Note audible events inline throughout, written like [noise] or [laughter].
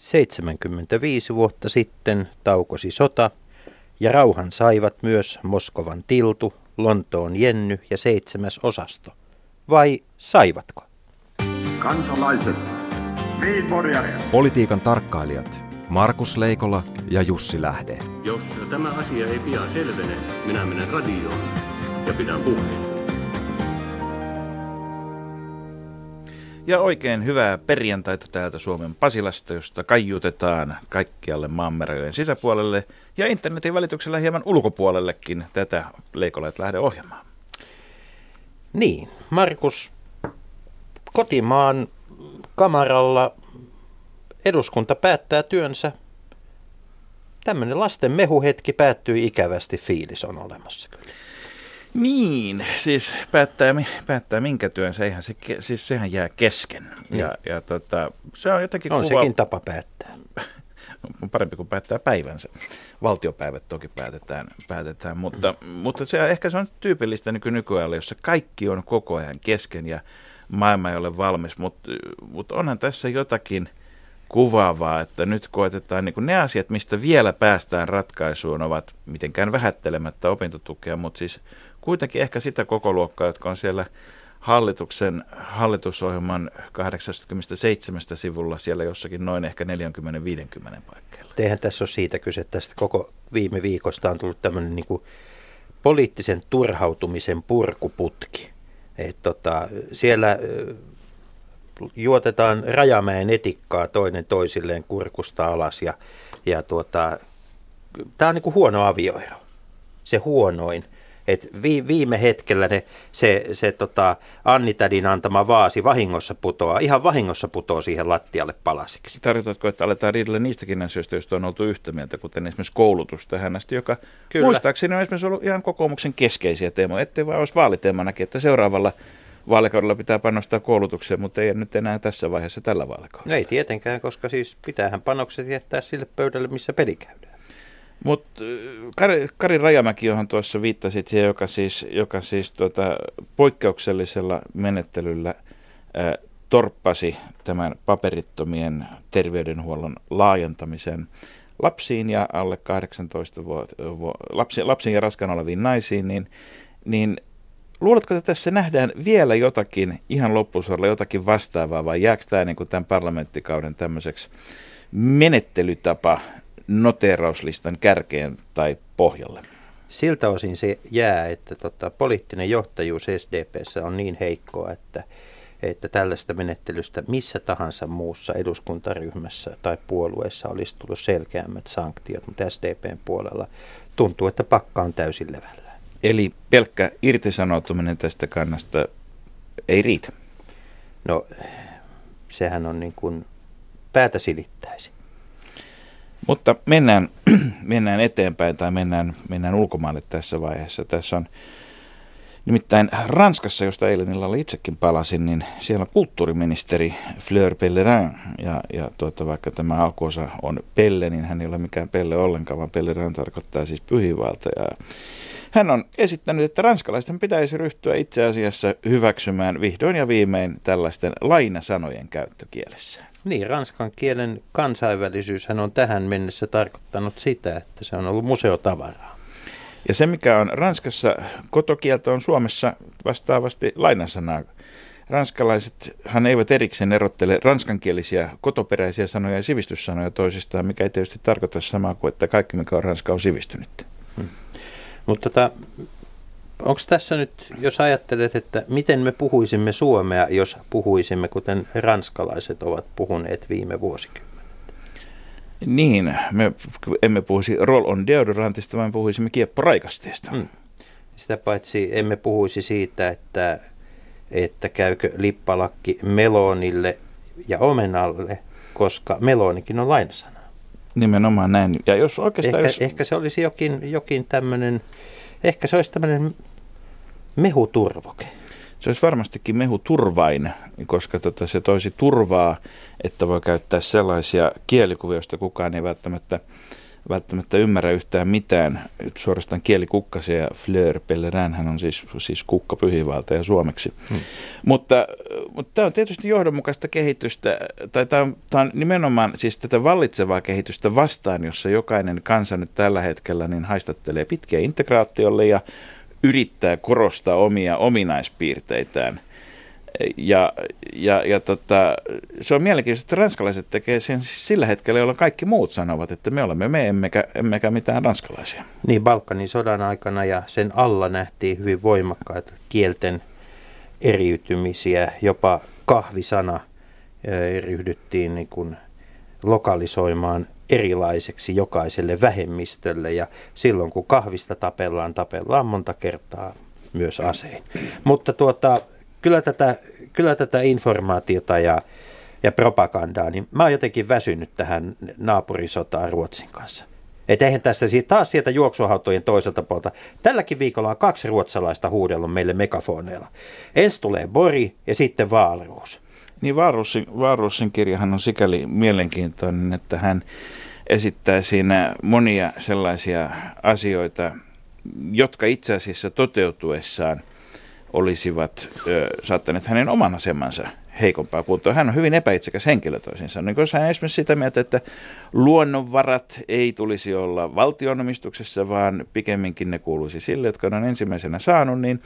75 vuotta sitten taukosi sota ja rauhan saivat myös Moskovan tiltu, Lontoon Jenny ja seitsemäs osasto. Vai saivatko? Kansalaiset, Politiikan tarkkailijat Markus Leikola ja Jussi Lähde. Jos tämä asia ei pian selvene, minä menen radioon ja pidän puheen. Ja oikein hyvää perjantaita täältä Suomen Pasilasta, josta kaiutetaan kaikkialle maanmerajojen sisäpuolelle ja internetin välityksellä hieman ulkopuolellekin tätä Leikolait lähde ohjelmaa. Niin, Markus, kotimaan kamaralla eduskunta päättää työnsä. Tämmöinen lasten mehuhetki päättyy ikävästi, fiilis on olemassa kyllä. Niin, siis päättää, päättää minkä työn, se eihän se, siis sehän jää kesken. Mm. Ja, ja tota, se on jotenkin On kuva... sekin tapa päättää. [laughs] on parempi kuin päättää päivänsä. Valtiopäivät toki päätetään, päätetään mutta, mm. mutta se, ehkä se on tyypillistä nyky- nykyajalla, jossa kaikki on koko ajan kesken ja maailma ei ole valmis, mutta, mutta onhan tässä jotakin kuvaavaa, että nyt koetetaan niin ne asiat, mistä vielä päästään ratkaisuun, ovat mitenkään vähättelemättä opintotukea, mutta siis kuitenkin ehkä sitä koko luokkaa, jotka on siellä hallituksen, hallitusohjelman 87 sivulla siellä jossakin noin ehkä 40-50 paikkeilla. Eihän tässä ole siitä kyse, tästä koko viime viikosta on tullut tämmöinen niin poliittisen turhautumisen purkuputki. Et tota, siellä juotetaan Rajamäen etikkaa toinen toisilleen kurkusta alas ja, ja tuota, tämä on niin kuin huono avioero, se huonoin – että vi, viime hetkellä ne, se, se tota, Anni Tädin antama vaasi vahingossa putoaa, ihan vahingossa putoaa siihen lattialle palasiksi. Tarkoitatko, että aletaan riidellä niistäkin asioista, joista on oltu yhtä mieltä, kuten esimerkiksi koulutus tähän asti, joka Kyllä. muistaakseni on esimerkiksi ollut ihan kokoomuksen keskeisiä teemoja, ettei vaan olisi vaaliteemanakin, että seuraavalla vaalikaudella pitää panostaa koulutukseen, mutta ei nyt enää tässä vaiheessa tällä vaalikaudella. No ei tietenkään, koska siis pitäähän panokset jättää sille pöydälle, missä peli käydään. Mutta Kari, Kari Rajamäki, johon tuossa viittasit, joka siis, joka siis tuota, poikkeuksellisella menettelyllä ää, torppasi tämän paperittomien terveydenhuollon laajentamisen lapsiin ja alle 18 vuotta, vu, lapsi, lapsiin ja raskaana oleviin naisiin, niin, niin luuletko, että tässä nähdään vielä jotakin ihan loppusuoralla, jotakin vastaavaa, vai jääkö tämä niin kuin tämän parlamenttikauden tämmöiseksi menettelytapa noterauslistan kärkeen tai pohjalle? Siltä osin se jää, että tota, poliittinen johtajuus SDPssä on niin heikkoa, että, että tällaista menettelystä missä tahansa muussa eduskuntaryhmässä tai puolueessa olisi tullut selkeämmät sanktiot, mutta SDPn puolella tuntuu, että pakka on täysin levällä. Eli pelkkä irtisanoutuminen tästä kannasta ei riitä? No, sehän on niin kuin päätä silittäisi. Mutta mennään, [clears throat] mennään eteenpäin tai mennään, mennään ulkomaille tässä vaiheessa. Tässä on nimittäin Ranskassa, josta eilen illalla itsekin palasin, niin siellä on kulttuuriministeri Fleur Pellerin. Ja, ja tuota, vaikka tämä alkuosa on Pelle, niin hän ei ole mikään Pelle ollenkaan, vaan Pellerin tarkoittaa siis pyhivalta. Ja hän on esittänyt, että ranskalaisten pitäisi ryhtyä itse asiassa hyväksymään vihdoin ja viimein tällaisten lainasanojen käyttökielessä. Niin, ranskan kielen kansainvälisyys on tähän mennessä tarkoittanut sitä, että se on ollut museotavaraa. Ja se, mikä on Ranskassa kotokieltä, on Suomessa vastaavasti lainasanaa. Ranskalaisethan eivät erikseen erottele ranskankielisiä kotoperäisiä sanoja ja sivistyssanoja toisistaan, mikä ei tietysti tarkoita samaa kuin, että kaikki, mikä on ranska, on sivistynyt. Hmm. Mutta tota, onko tässä nyt, jos ajattelet, että miten me puhuisimme suomea, jos puhuisimme kuten ranskalaiset ovat puhuneet viime vuosikymmenet? Niin, me emme puhuisi roll on deodorantista, vaan puhuisimme kiepporaikasteesta. Hmm. Sitä paitsi emme puhuisi siitä, että, että käykö lippalakki melonille ja omenalle, koska melonikin on lainasana. Nimenomaan näin. Ja jos oikeastaan ehkä, jos... ehkä se olisi jokin, jokin tämmöinen, ehkä se olisi tämmöinen mehuturvoke. Se olisi varmastikin mehuturvain, koska tota, se toisi turvaa, että voi käyttää sellaisia kielikuvia, joista kukaan ei välttämättä välttämättä ymmärrä yhtään mitään. Suorastaan kielikukkasia ja fleur pellerän, hän on siis, siis kukka ja suomeksi. Hmm. Mutta, mutta tämä on tietysti johdonmukaista kehitystä, tai tämä on, tämä on nimenomaan siis tätä vallitsevaa kehitystä vastaan, jossa jokainen kansa nyt tällä hetkellä niin haistattelee pitkiä integraatiolle ja yrittää korostaa omia ominaispiirteitään – ja, ja, ja tota, se on mielenkiintoista, että ranskalaiset tekee sen sillä hetkellä, jolloin kaikki muut sanovat, että me olemme me, emmekä, emmekä mitään ranskalaisia. Niin, Balkanin sodan aikana ja sen alla nähtiin hyvin voimakkaita kielten eriytymisiä, jopa kahvisana ryhdyttiin niin kuin lokalisoimaan erilaiseksi jokaiselle vähemmistölle ja silloin kun kahvista tapellaan, tapellaan monta kertaa myös asein. Mutta tuota, kyllä tätä, kyllä tätä informaatiota ja, ja propagandaa, niin mä oon jotenkin väsynyt tähän naapurisotaan Ruotsin kanssa. Että eihän tässä siis taas sieltä juoksuhautojen toiselta puolta. Tälläkin viikolla on kaksi ruotsalaista huudellut meille megafoneilla. Ensi tulee Bori ja sitten Vaalruus. Niin Vaalruusin, Vaalruusin kirjahan on sikäli mielenkiintoinen, että hän esittää siinä monia sellaisia asioita, jotka itse asiassa toteutuessaan olisivat ö, saattaneet hänen oman asemansa heikompaa kuntoon. Hän on hyvin epäitsekäs henkilö toisin sanoen. Koska hän esimerkiksi sitä mieltä, että luonnonvarat ei tulisi olla valtionomistuksessa, vaan pikemminkin ne kuuluisi sille, jotka on ensimmäisenä saanut, niin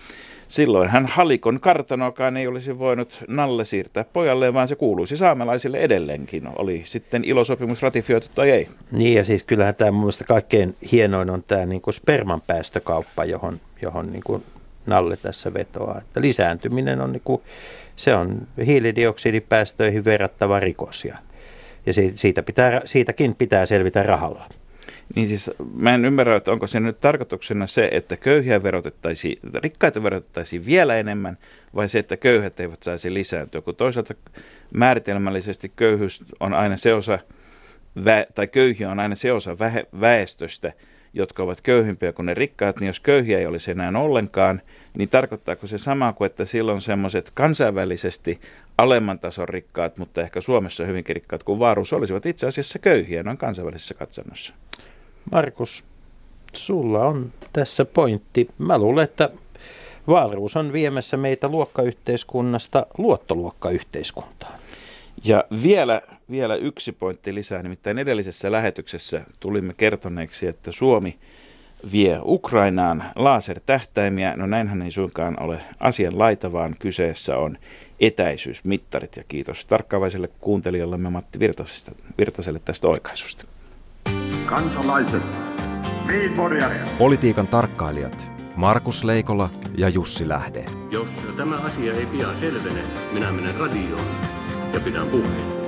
silloin hän Halikon kartanokaan ei olisi voinut Nalle siirtää pojalleen, vaan se kuuluisi saamelaisille edelleenkin, oli sitten ilosopimus ratifioitu tai ei. Niin ja siis kyllähän tämä mun kaikkein hienoin on tämä niin kuin sperman päästökauppa, johon, johon niin kuin Nalle tässä vetoaa. Että lisääntyminen on, niin kuin, se on hiilidioksidipäästöihin verrattava rikos ja, ja siitä pitää, siitäkin pitää selvitä rahalla. Niin siis mä en ymmärrä, että onko se nyt tarkoituksena se, että köyhiä verotettaisiin, rikkaita verotettaisiin vielä enemmän, vai se, että köyhät eivät saisi lisääntyä, kun toisaalta määritelmällisesti köyhyys on aina se osa, tai köyhiä on aina se osa väestöstä, jotka ovat köyhimpiä kuin ne rikkaat, niin jos köyhiä ei olisi enää ollenkaan, niin tarkoittaako se sama kuin, että silloin semmoiset kansainvälisesti alemman tason rikkaat, mutta ehkä Suomessa hyvinkin rikkaat kuin Vaarus olisivat itse asiassa köyhiä noin kansainvälisessä katsannossa? Markus, sulla on tässä pointti. Mä luulen, että Vaaruus on viemässä meitä luokkayhteiskunnasta luottoluokkayhteiskuntaan. Ja vielä vielä yksi pointti lisää, nimittäin edellisessä lähetyksessä tulimme kertoneeksi, että Suomi vie Ukrainaan lasertähtäimiä. No näinhän ei suinkaan ole asian laita, vaan kyseessä on etäisyysmittarit. Ja kiitos tarkkaavaiselle kuuntelijallemme Matti Virtasesta, Virtaselle tästä oikaisusta. Kansalaiset, Politiikan tarkkailijat Markus Leikola ja Jussi Lähde. Jos tämä asia ei pian selvene, minä menen radioon ja pidän puheen.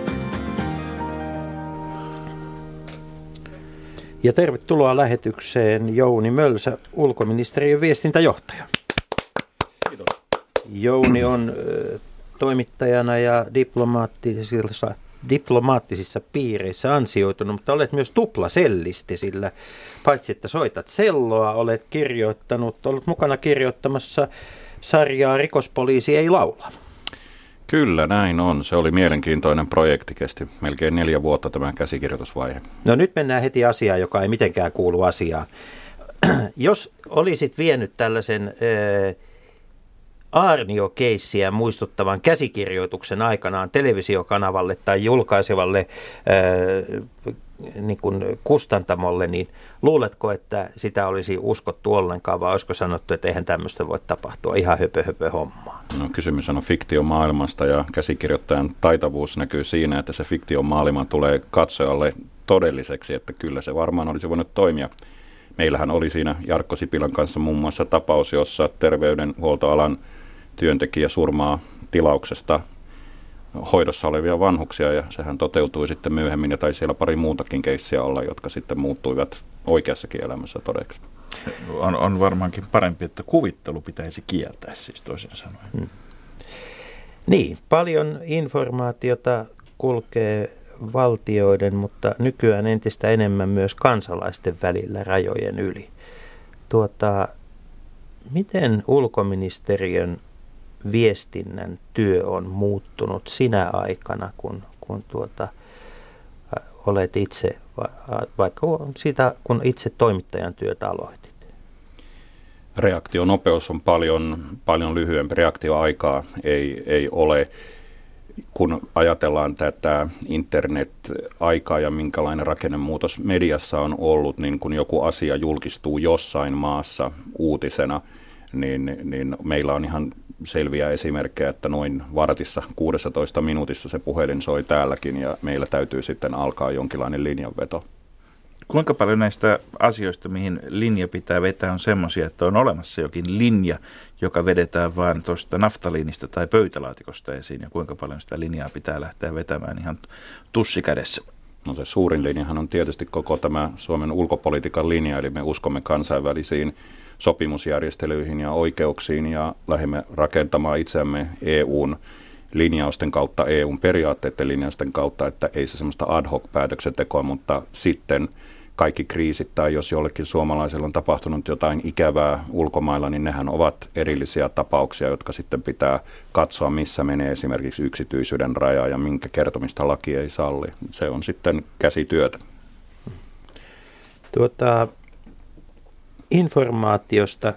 Ja tervetuloa lähetykseen Jouni Mölsä, ulkoministeriön viestintäjohtaja. Kiitos. Jouni on toimittajana ja diplomaattisissa, diplomaattisissa piireissä ansioitunut, mutta olet myös tuplasellisti, sillä paitsi että soitat selloa, olet kirjoittanut, ollut mukana kirjoittamassa sarjaa Rikospoliisi ei laula. Kyllä, näin on. Se oli mielenkiintoinen projekti, kesti melkein neljä vuotta tämä käsikirjoitusvaihe. No nyt mennään heti asiaan, joka ei mitenkään kuulu asiaan. [clears throat] Jos olisit vienyt tällaisen äh, Arnio-keissiä muistuttavan käsikirjoituksen aikanaan televisiokanavalle tai julkaisevalle äh, niin kuin kustantamolle, niin luuletko, että sitä olisi uskottu ollenkaan vai olisiko sanottu, että eihän tämmöistä voi tapahtua ihan höpö höpö hommaa? No kysymys on fiktiomaailmasta ja käsikirjoittajan taitavuus näkyy siinä, että se fiktiomaailma tulee katsojalle todelliseksi, että kyllä se varmaan olisi voinut toimia. Meillähän oli siinä Jarkko Sipilän kanssa muun muassa tapaus, jossa terveydenhuoltoalan työntekijä surmaa tilauksesta hoidossa olevia vanhuksia ja sehän toteutui sitten myöhemmin ja tai siellä pari muutakin keissiä olla, jotka sitten muuttuivat oikeassakin elämässä todeksi. On, on varmaankin parempi, että kuvittelu pitäisi kieltää siis toisin sanoen. Hmm. Niin, paljon informaatiota kulkee valtioiden, mutta nykyään entistä enemmän myös kansalaisten välillä rajojen yli. Tuota, miten ulkoministeriön viestinnän työ on muuttunut sinä aikana, kun, kun tuota, olet itse, vaikka siitä kun itse toimittajan työtä aloitit? Reaktionopeus on paljon, paljon lyhyempi. Reaktioaikaa ei, ei ole kun ajatellaan tätä internet-aikaa ja minkälainen rakennemuutos mediassa on ollut, niin kun joku asia julkistuu jossain maassa uutisena, niin, niin meillä on ihan selviä esimerkkejä, että noin vartissa 16 minuutissa se puhelin soi täälläkin ja meillä täytyy sitten alkaa jonkinlainen linjanveto. Kuinka paljon näistä asioista, mihin linja pitää vetää, on semmoisia, että on olemassa jokin linja, joka vedetään vain tuosta naftaliinista tai pöytälaatikosta esiin, ja kuinka paljon sitä linjaa pitää lähteä vetämään ihan tussikädessä? No se suurin linjahan on tietysti koko tämä Suomen ulkopolitiikan linja, eli me uskomme kansainvälisiin sopimusjärjestelyihin ja oikeuksiin ja lähdemme rakentamaan itseämme EUn linjausten kautta, EUn periaatteiden linjausten kautta, että ei se semmoista ad hoc päätöksentekoa, mutta sitten kaikki kriisit tai jos jollekin suomalaisella on tapahtunut jotain ikävää ulkomailla, niin nehän ovat erillisiä tapauksia, jotka sitten pitää katsoa, missä menee esimerkiksi yksityisyyden raja ja minkä kertomista laki ei salli. Se on sitten käsityötä. Tuota, informaatiosta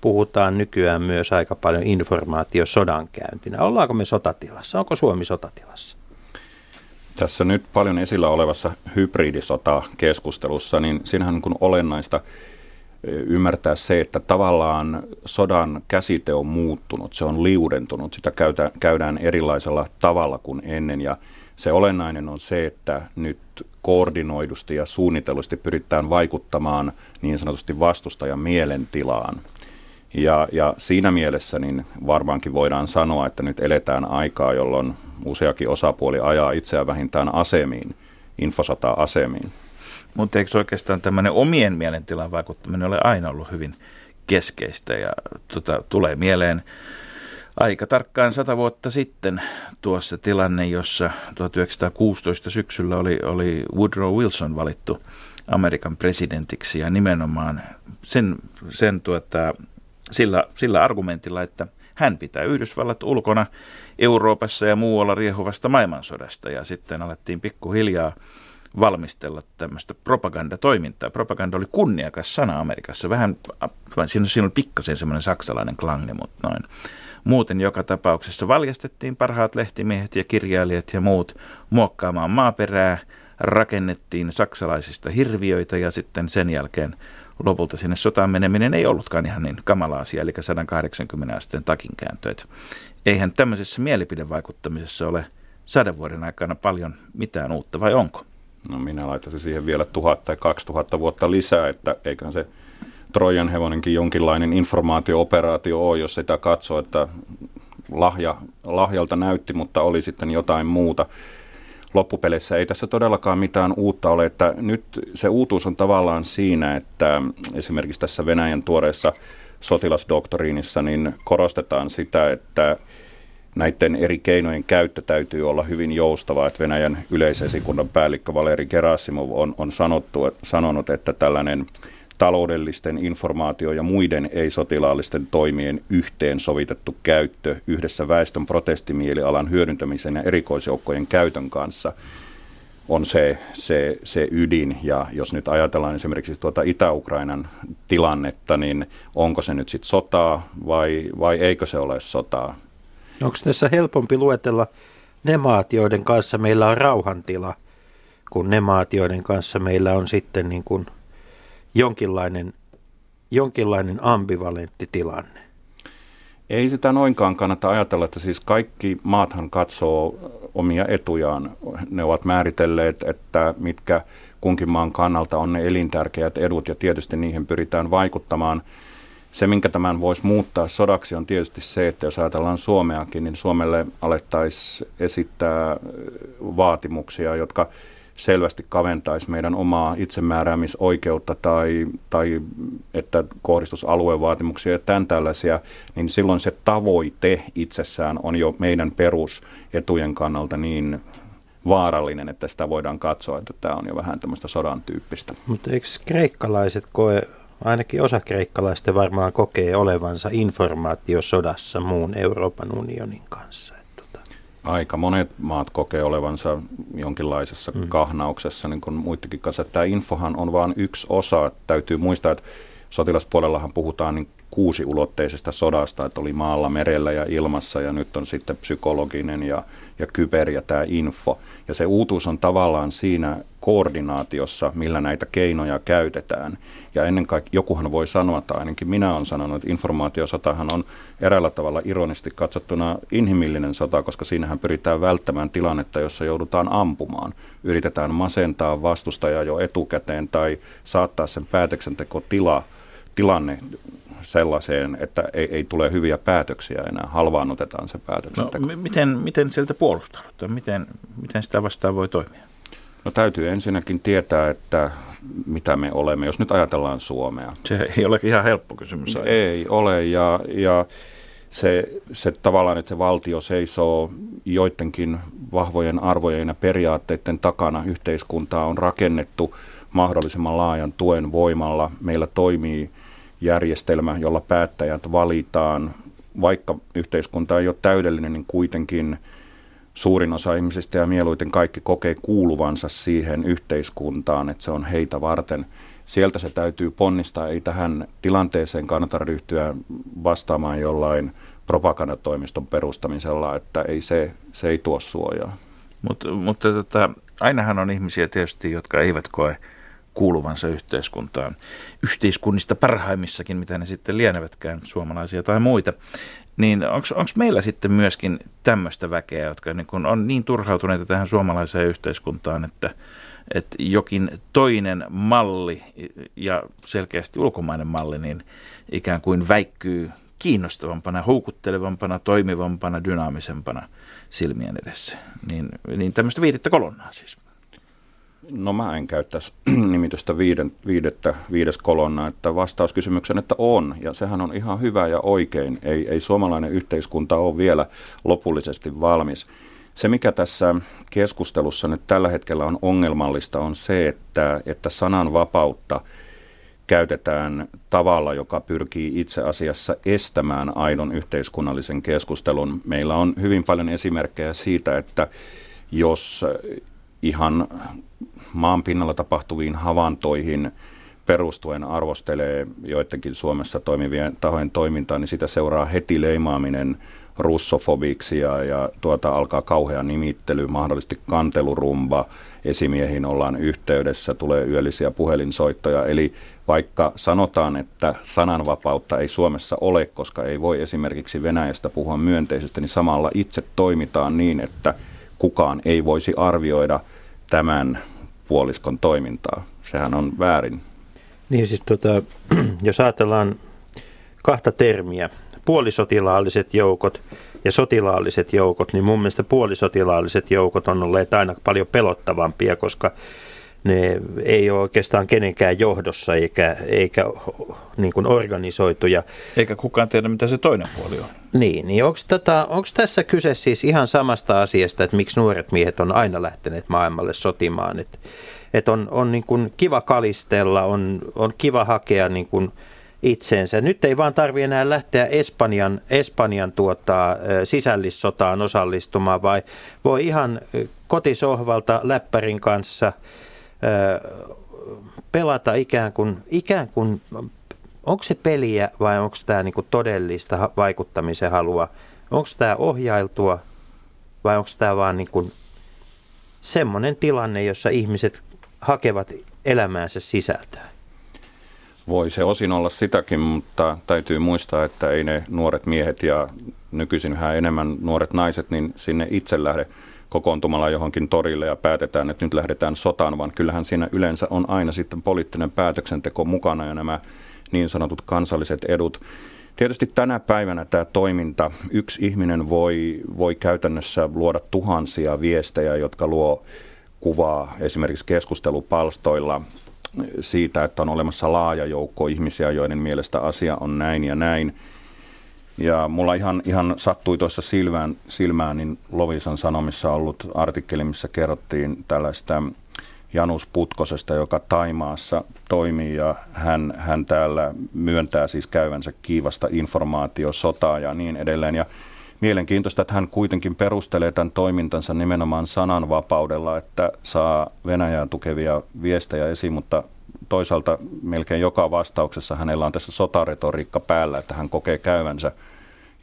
puhutaan nykyään myös aika paljon informaatiosodankäyntinä. Ollaanko me sotatilassa? Onko Suomi sotatilassa? Tässä nyt paljon esillä olevassa hybridisota-keskustelussa, niin siinähän on olennaista ymmärtää se, että tavallaan sodan käsite on muuttunut, se on liudentunut, sitä käydään erilaisella tavalla kuin ennen ja se olennainen on se, että nyt koordinoidusti ja suunnitellusti pyritään vaikuttamaan niin sanotusti vastustajan mielentilaan. Ja, ja siinä mielessä niin varmaankin voidaan sanoa, että nyt eletään aikaa, jolloin useakin osapuoli ajaa itseään vähintään asemiin, infosota-asemiin. Mutta eikö oikeastaan tämmöinen omien mielentilan vaikuttaminen ole aina ollut hyvin keskeistä ja tota, tulee mieleen aika tarkkaan sata vuotta sitten tuossa tilanne, jossa 1916 syksyllä oli, oli Woodrow Wilson valittu Amerikan presidentiksi ja nimenomaan sen, sen tuota, sillä, sillä argumentilla, että hän pitää Yhdysvallat ulkona Euroopassa ja muualla riehuvasta maailmansodasta ja sitten alettiin pikkuhiljaa valmistella tämmöistä propagandatoimintaa. Propaganda oli kunniakas sana Amerikassa. Vähän, siinä, siinä oli pikkasen semmoinen saksalainen klangi, mutta noin. Muuten joka tapauksessa valjastettiin parhaat lehtimiehet ja kirjailijat ja muut muokkaamaan maaperää, rakennettiin saksalaisista hirviöitä ja sitten sen jälkeen lopulta sinne sotaan meneminen ei ollutkaan ihan niin kamala asia, eli 180 asteen takinkääntö. eihän tämmöisessä mielipidevaikuttamisessa ole sadan vuoden aikana paljon mitään uutta, vai onko? No minä laittaisin siihen vielä tuhat tai kaksi tuhatta vuotta lisää, että eiköhän se Trojan hevonenkin jonkinlainen informaatio-operaatio ole, jos sitä katsoo, että lahja, lahjalta näytti, mutta oli sitten jotain muuta. Loppupeleissä ei tässä todellakaan mitään uutta ole, että nyt se uutuus on tavallaan siinä, että esimerkiksi tässä Venäjän tuoreessa sotilasdoktoriinissa niin korostetaan sitä, että näiden eri keinojen käyttö täytyy olla hyvin joustavaa, että Venäjän yleisesikunnan päällikkö Valeri Gerasimov on, on sanottu, sanonut, että tällainen taloudellisten informaatio- ja muiden ei-sotilaallisten toimien yhteensovitettu käyttö yhdessä väestön protestimielialan hyödyntämisen ja erikoisjoukkojen käytön kanssa on se, se, se ydin. Ja jos nyt ajatellaan esimerkiksi tuota Itä-Ukrainan tilannetta, niin onko se nyt sitten sotaa vai, vai eikö se ole sotaa? Onko tässä helpompi luetella ne maat, joiden kanssa meillä on rauhantila, kuin ne maat, joiden kanssa meillä on sitten niin kuin – jonkinlainen, jonkinlainen ambivalentti tilanne? Ei sitä noinkaan kannata ajatella, että siis kaikki maathan katsoo omia etujaan. Ne ovat määritelleet, että mitkä kunkin maan kannalta on ne elintärkeät edut ja tietysti niihin pyritään vaikuttamaan. Se, minkä tämän voisi muuttaa sodaksi, on tietysti se, että jos ajatellaan Suomeakin, niin Suomelle alettaisiin esittää vaatimuksia, jotka selvästi kaventaisi meidän omaa itsemääräämisoikeutta tai, tai että kohdistus aluevaatimuksia ja tämän tällaisia, niin silloin se tavoite itsessään on jo meidän perusetujen kannalta niin vaarallinen, että sitä voidaan katsoa, että tämä on jo vähän tämmöistä sodan tyyppistä. Mutta eikö kreikkalaiset koe, ainakin osa kreikkalaista varmaan kokee olevansa informaatiosodassa muun Euroopan unionin kanssa? Aika monet maat kokee olevansa jonkinlaisessa mm. kahnauksessa, niin kuin muidenkin kanssa. Tämä infohan on vain yksi osa. Täytyy muistaa, että sotilaspuolellahan puhutaan niin kuusiulotteisesta sodasta, että oli maalla, merellä ja ilmassa ja nyt on sitten psykologinen ja, ja kyber ja tämä info. Ja se uutuus on tavallaan siinä koordinaatiossa, millä näitä keinoja käytetään. Ja ennen kaikkea jokuhan voi sanoa, tai ainakin minä olen sanonut, että informaatiosotahan on eräällä tavalla ironisesti katsottuna inhimillinen sota, koska siinähän pyritään välttämään tilannetta, jossa joudutaan ampumaan. Yritetään masentaa vastustajaa jo etukäteen tai saattaa sen päätöksentekotila tilanne sellaiseen, että ei, ei tule hyviä päätöksiä enää, halvaannutetaan se päätöksenteko. No, m- miten, miten sieltä puolustaudutaan? Miten, miten sitä vastaan voi toimia? No täytyy ensinnäkin tietää, että mitä me olemme, jos nyt ajatellaan Suomea. Se ei ole ihan helppo kysymys. Aina. Ei ole ja, ja se, se tavallaan, että se valtio seisoo joidenkin vahvojen arvojen ja periaatteiden takana. Yhteiskuntaa on rakennettu mahdollisimman laajan tuen voimalla. Meillä toimii järjestelmä, jolla päättäjät valitaan. Vaikka yhteiskunta ei ole täydellinen, niin kuitenkin suurin osa ihmisistä ja mieluiten kaikki kokee kuuluvansa siihen yhteiskuntaan, että se on heitä varten. Sieltä se täytyy ponnistaa. Ei tähän tilanteeseen kannata ryhtyä vastaamaan jollain propagandatoimiston perustamisella, että ei se, se ei tuo suojaa. Mut, mutta tota, ainahan on ihmisiä tietysti, jotka eivät koe kuuluvansa yhteiskuntaan, yhteiskunnista parhaimmissakin, mitä ne sitten lienevätkään, suomalaisia tai muita. Niin onko meillä sitten myöskin tämmöistä väkeä, jotka niin kun on niin turhautuneita tähän suomalaiseen yhteiskuntaan, että, että jokin toinen malli ja selkeästi ulkomainen malli niin ikään kuin väikkyy kiinnostavampana, houkuttelevampana, toimivampana, dynaamisempana silmien edessä. Niin, niin tämmöistä viidettä kolonnaa siis. No mä en käyttäisi [clears throat] nimitystä viiden, viidettä, viides kolonna, että vastaus kysymykseen, että on, ja sehän on ihan hyvä ja oikein. Ei, ei suomalainen yhteiskunta ole vielä lopullisesti valmis. Se, mikä tässä keskustelussa nyt tällä hetkellä on ongelmallista, on se, että, että sananvapautta käytetään tavalla, joka pyrkii itse asiassa estämään aidon yhteiskunnallisen keskustelun. Meillä on hyvin paljon esimerkkejä siitä, että jos ihan maan pinnalla tapahtuviin havaintoihin perustuen arvostelee joidenkin Suomessa toimivien tahojen toimintaa, niin sitä seuraa heti leimaaminen russofobiksi ja, ja tuota alkaa kauhea nimittely, mahdollisesti kantelurumba, esimiehiin ollaan yhteydessä, tulee yöllisiä puhelinsoittoja. Eli vaikka sanotaan, että sananvapautta ei Suomessa ole, koska ei voi esimerkiksi Venäjästä puhua myönteisesti, niin samalla itse toimitaan niin, että kukaan ei voisi arvioida – tämän puoliskon toimintaa. Sehän on väärin. Niin siis tota, [clears throat] jos ajatellaan kahta termiä, puolisotilaalliset joukot ja sotilaalliset joukot, niin mun mielestä puolisotilaalliset joukot on olleet aina paljon pelottavampia, koska ne ei ole oikeastaan kenenkään johdossa eikä, eikä niin kuin organisoituja. Eikä kukaan tiedä, mitä se toinen puoli on. Niin, niin onko, tota, onko tässä kyse siis ihan samasta asiasta, että miksi nuoret miehet on aina lähteneet maailmalle sotimaan? Että et on, on niin kuin kiva kalistella, on, on kiva hakea niin kuin itseensä. Nyt ei vaan tarvitse enää lähteä Espanjan, Espanjan tuota, sisällissotaan osallistumaan, vai voi ihan kotisohvalta läppärin kanssa – pelata ikään kuin, ikään kuin onko se peliä vai onko tämä niinku todellista vaikuttamisen halua? Onko tämä ohjailtua vai onko tämä vaan niinku semmoinen tilanne, jossa ihmiset hakevat elämäänsä sisältöä? Voi se osin olla sitäkin, mutta täytyy muistaa, että ei ne nuoret miehet ja nykyisin yhä enemmän nuoret naiset, niin sinne itse lähde kokoontumalla johonkin torille ja päätetään, että nyt lähdetään sotaan, vaan kyllähän siinä yleensä on aina sitten poliittinen päätöksenteko mukana ja nämä niin sanotut kansalliset edut. Tietysti tänä päivänä tämä toiminta, yksi ihminen voi, voi käytännössä luoda tuhansia viestejä, jotka luo kuvaa esimerkiksi keskustelupalstoilla siitä, että on olemassa laaja joukko ihmisiä, joiden mielestä asia on näin ja näin. Ja mulla ihan, ihan sattui tuossa silmään, silmään, niin Lovisan Sanomissa ollut artikkeli, missä kerrottiin tällaista Janus Putkosesta, joka Taimaassa toimii ja hän, hän täällä myöntää siis käyvänsä kiivasta informaatiosotaa ja niin edelleen. Ja mielenkiintoista, että hän kuitenkin perustelee tämän toimintansa nimenomaan sananvapaudella, että saa Venäjää tukevia viestejä esiin, mutta toisaalta melkein joka vastauksessa hänellä on tässä sotaretoriikka päällä, että hän kokee käyvänsä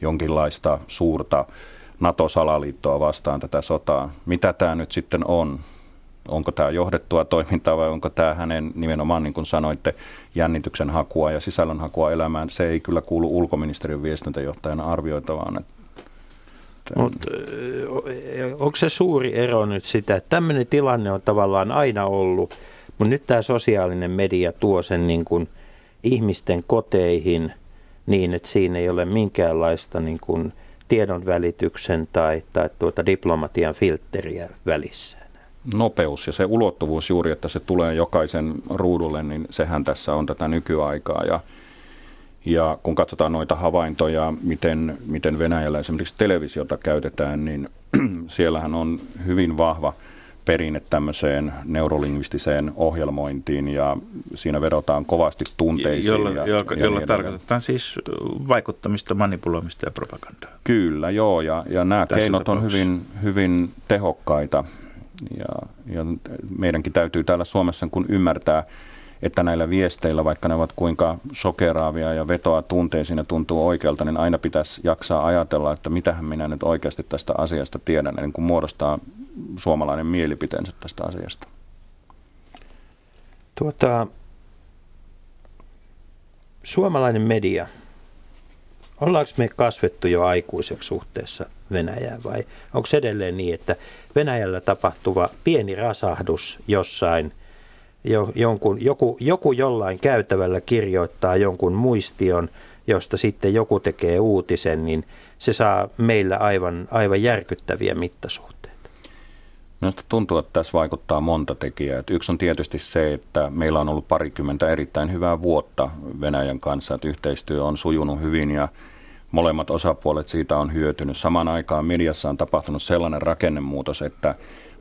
jonkinlaista suurta NATO-salaliittoa vastaan tätä sotaa. Mitä tämä nyt sitten on? Onko tämä johdettua toimintaa vai onko tämä hänen nimenomaan, niin kuin sanoitte, jännityksen hakua ja sisällön hakua elämään? Se ei kyllä kuulu ulkoministeriön viestintäjohtajana arvioitavaan. Mutta onko se suuri ero nyt sitä, että tämmöinen tilanne on tavallaan aina ollut, mutta nyt tämä sosiaalinen media tuo sen niin kuin ihmisten koteihin niin, että siinä ei ole minkäänlaista niin kuin tiedon välityksen tai, tai tuota diplomatian filtteriä välissä nopeus ja se ulottuvuus juuri, että se tulee jokaisen ruudulle, niin sehän tässä on tätä nykyaikaa. Ja, ja kun katsotaan noita havaintoja, miten, miten Venäjällä esimerkiksi televisiota käytetään, niin [clears throat] siellähän on hyvin vahva perinne tämmöiseen neurolingvistiseen ohjelmointiin ja siinä vedotaan kovasti tunteisiin. Jolla, ja, jolla, ja jolla niin tarkoitetaan siis vaikuttamista, manipuloimista ja propagandaa. Kyllä, joo, ja, ja nämä Tässä keinot on hyvin, hyvin tehokkaita. Ja, ja meidänkin täytyy täällä Suomessa kun ymmärtää, että näillä viesteillä, vaikka ne ovat kuinka sokeraavia ja vetoa tunteisiin ja tuntuu oikealta, niin aina pitäisi jaksaa ajatella, että mitähän minä nyt oikeasti tästä asiasta tiedän, ennen kuin muodostaa suomalainen mielipiteensä tästä asiasta. Tuota, suomalainen media, ollaanko me kasvettu jo aikuiseksi suhteessa Venäjään vai onko edelleen niin, että Venäjällä tapahtuva pieni rasahdus jossain, jo, jonkun, joku, joku jollain käytävällä kirjoittaa jonkun muistion, josta sitten joku tekee uutisen, niin se saa meillä aivan, aivan järkyttäviä mittasuhteita. Minusta tuntuu, että tässä vaikuttaa monta tekijää. yksi on tietysti se, että meillä on ollut parikymmentä erittäin hyvää vuotta Venäjän kanssa, että yhteistyö on sujunut hyvin ja molemmat osapuolet siitä on hyötynyt. Samaan aikaan mediassa on tapahtunut sellainen rakennemuutos, että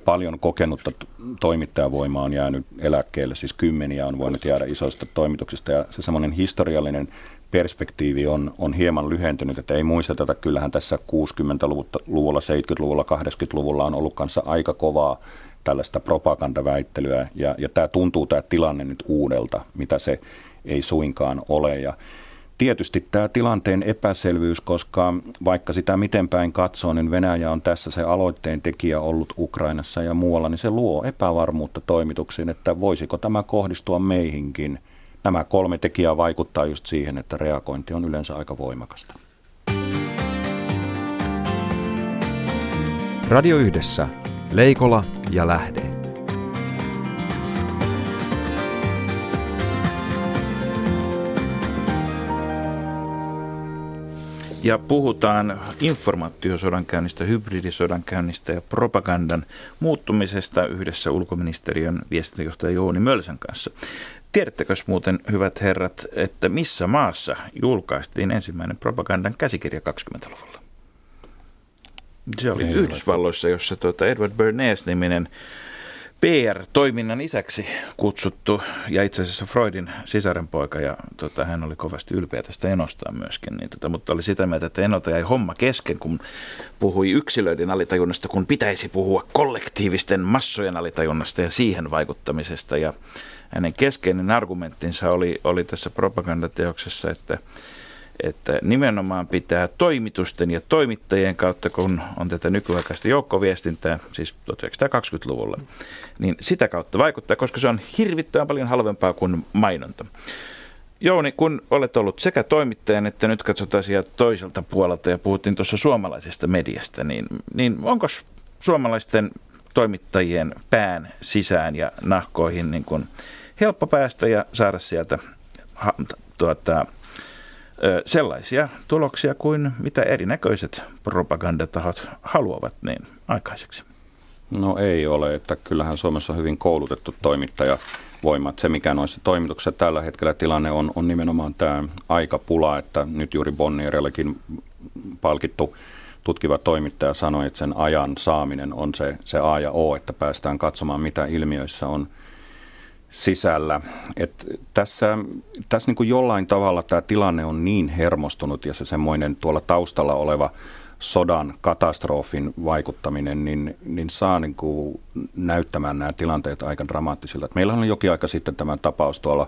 paljon kokenutta toimittajavoimaa on jäänyt eläkkeelle, siis kymmeniä on voinut jäädä isoista toimituksista ja se semmoinen historiallinen perspektiivi on, on hieman lyhentynyt, että ei muisteta, että kyllähän tässä 60-luvulla, 70-luvulla, 80-luvulla on ollut kanssa aika kovaa tällaista propagandaväittelyä ja, ja tämä tuntuu tämä tilanne nyt uudelta, mitä se ei suinkaan ole. Ja tietysti tämä tilanteen epäselvyys, koska vaikka sitä miten päin katsoo, niin Venäjä on tässä se aloitteen tekijä ollut Ukrainassa ja muualla, niin se luo epävarmuutta toimituksiin, että voisiko tämä kohdistua meihinkin. Nämä kolme tekijää vaikuttaa just siihen, että reagointi on yleensä aika voimakasta. Radio Yhdessä. Leikola ja Lähde. Ja puhutaan informaatiosodankäynnistä, hybridisodankäynnistä ja propagandan muuttumisesta yhdessä ulkoministeriön viestintäjohtaja Jouni Mölsän kanssa. Tiedättekö muuten, hyvät herrat, että missä maassa julkaistiin ensimmäinen propagandan käsikirja 20-luvulla? Se oli Yhdysvalloissa, jossa tuota Edward Bernays-niminen PR-toiminnan isäksi kutsuttu ja itse asiassa Freudin sisarenpoika ja tota, hän oli kovasti ylpeä tästä enostaan myöskin, niin, tota, mutta oli sitä mieltä, että enota jäi homma kesken, kun puhui yksilöiden alitajunnasta, kun pitäisi puhua kollektiivisten massojen alitajunnasta ja siihen vaikuttamisesta ja hänen keskeinen argumenttinsa oli, oli tässä propagandateoksessa, että että nimenomaan pitää toimitusten ja toimittajien kautta, kun on tätä nykyaikaista joukkoviestintää, siis 1920-luvulla, niin sitä kautta vaikuttaa, koska se on hirvittävän paljon halvempaa kuin mainonta. Jouni, kun olet ollut sekä toimittajan että nyt katsotaan sieltä toiselta puolelta ja puhuttiin tuossa suomalaisesta mediasta, niin, niin onko suomalaisten toimittajien pään sisään ja nahkoihin niin kuin helppo päästä ja saada sieltä ha, tuota, sellaisia tuloksia kuin mitä erinäköiset propagandatahot haluavat niin aikaiseksi? No ei ole, että kyllähän Suomessa on hyvin koulutettu toimittaja voimat. Se, mikä noissa toimituksissa tällä hetkellä tilanne on, on nimenomaan tämä aikapula, että nyt juuri Bonnierellakin palkittu tutkiva toimittaja sanoi, että sen ajan saaminen on se, se A ja O, että päästään katsomaan, mitä ilmiöissä on – sisällä. Et tässä tässä niin kuin jollain tavalla tämä tilanne on niin hermostunut ja se semmoinen tuolla taustalla oleva sodan katastrofin vaikuttaminen, niin, niin saa niin kuin näyttämään nämä tilanteet aika dramaattisilta. Meillä on jokin aika sitten tämä tapaus tuolla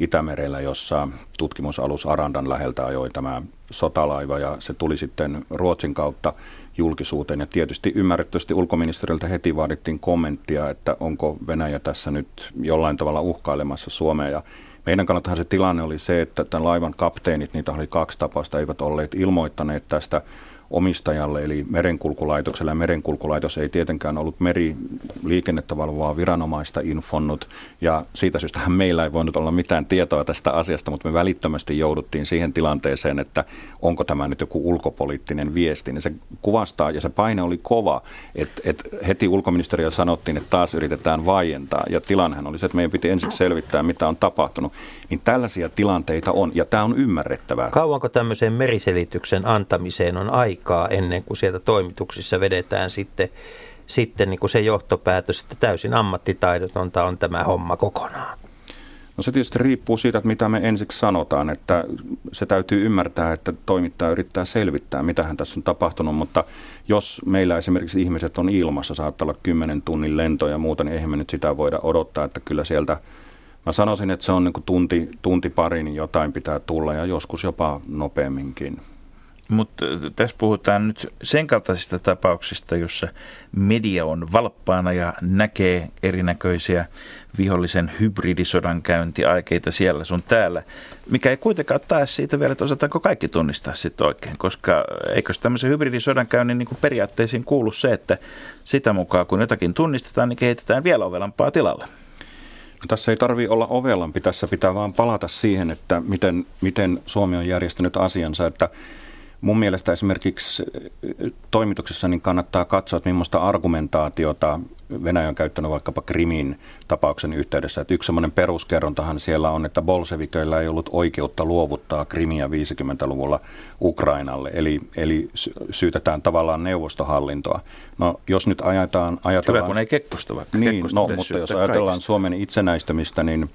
Itämerellä, jossa tutkimusalus Arandan läheltä ajoi tämä sotalaiva ja se tuli sitten Ruotsin kautta julkisuuteen. Ja tietysti ymmärrettävästi ulkoministeriltä heti vaadittiin kommenttia, että onko Venäjä tässä nyt jollain tavalla uhkailemassa Suomea. Ja meidän kannattahan se tilanne oli se, että tämän laivan kapteenit, niitä oli kaksi tapausta, eivät olleet ilmoittaneet tästä omistajalle, eli merenkulkulaitokselle. Merenkulkulaitos ei tietenkään ollut meriliikennettä valvovaa viranomaista infonnut, ja siitä syystä meillä ei voinut olla mitään tietoa tästä asiasta, mutta me välittömästi jouduttiin siihen tilanteeseen, että onko tämä nyt joku ulkopoliittinen viesti. Niin se kuvastaa, ja se paine oli kova, että et heti ulkoministeriö sanottiin, että taas yritetään vaientaa, ja tilannehan oli se, että meidän piti ensiksi selvittää, mitä on tapahtunut. Niin tällaisia tilanteita on, ja tämä on ymmärrettävää. Kauanko tämmöiseen meriselityksen antamiseen on aika? Aikaa ennen kuin sieltä toimituksissa vedetään sitten, sitten niin kuin se johtopäätös, että täysin ammattitaidotonta on tämä homma kokonaan. No se tietysti riippuu siitä, että mitä me ensiksi sanotaan, että se täytyy ymmärtää, että toimittaja yrittää selvittää, mitä hän tässä on tapahtunut, mutta jos meillä esimerkiksi ihmiset on ilmassa, saattaa olla 10 tunnin lento ja muuta, niin eihän me nyt sitä voida odottaa, että kyllä sieltä Mä sanoisin, että se on niin tunti, tunti pari, niin jotain pitää tulla ja joskus jopa nopeamminkin. Mutta tässä puhutaan nyt sen kaltaisista tapauksista, jossa media on valppaana ja näkee erinäköisiä vihollisen hybridisodan käyntiaikeita siellä sun täällä, mikä ei kuitenkaan taas siitä vielä, että osataanko kaikki tunnistaa sitten oikein, koska eikö tämmöisen hybridisodan käynnin niin periaatteisiin kuulu se, että sitä mukaan kun jotakin tunnistetaan, niin kehitetään vielä ovelampaa tilalle. No, tässä ei tarvi olla ovelampi, tässä pitää vaan palata siihen, että miten, miten Suomi on järjestänyt asiansa, että Mun mielestä esimerkiksi eh, toimituksessa niin kannattaa katsoa, että millaista argumentaatiota Venäjä on käyttänyt vaikkapa Krimin tapauksen yhteydessä. Että yksi semmoinen peruskerrontahan siellä on, että bolsevikeillä ei ollut oikeutta luovuttaa Krimiä 50-luvulla Ukrainalle. Eli, eli syytetään tavallaan neuvostohallintoa. No jos nyt ajataan... ajatellaan, Hyvä, kun ei Kekkosta vaikka. Niin, Kekkosta no, mutta jos ajatellaan kaikista. Suomen itsenäistymistä, niin,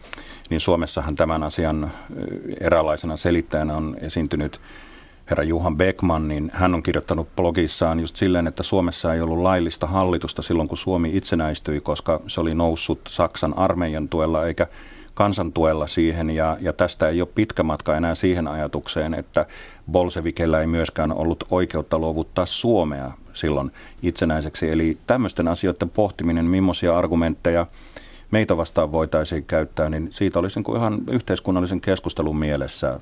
niin Suomessahan tämän asian eh, eräänlaisena selittäjänä on esiintynyt herra Juhan Beckman, niin hän on kirjoittanut blogissaan just silleen, että Suomessa ei ollut laillista hallitusta silloin, kun Suomi itsenäistyi, koska se oli noussut Saksan armeijan tuella eikä kansantuella siihen, ja, ja tästä ei ole pitkä matka enää siihen ajatukseen, että Bolsevikellä ei myöskään ollut oikeutta luovuttaa Suomea silloin itsenäiseksi. Eli tämmöisten asioiden pohtiminen, millaisia argumentteja meitä vastaan voitaisiin käyttää, niin siitä olisi niin ihan yhteiskunnallisen keskustelun mielessä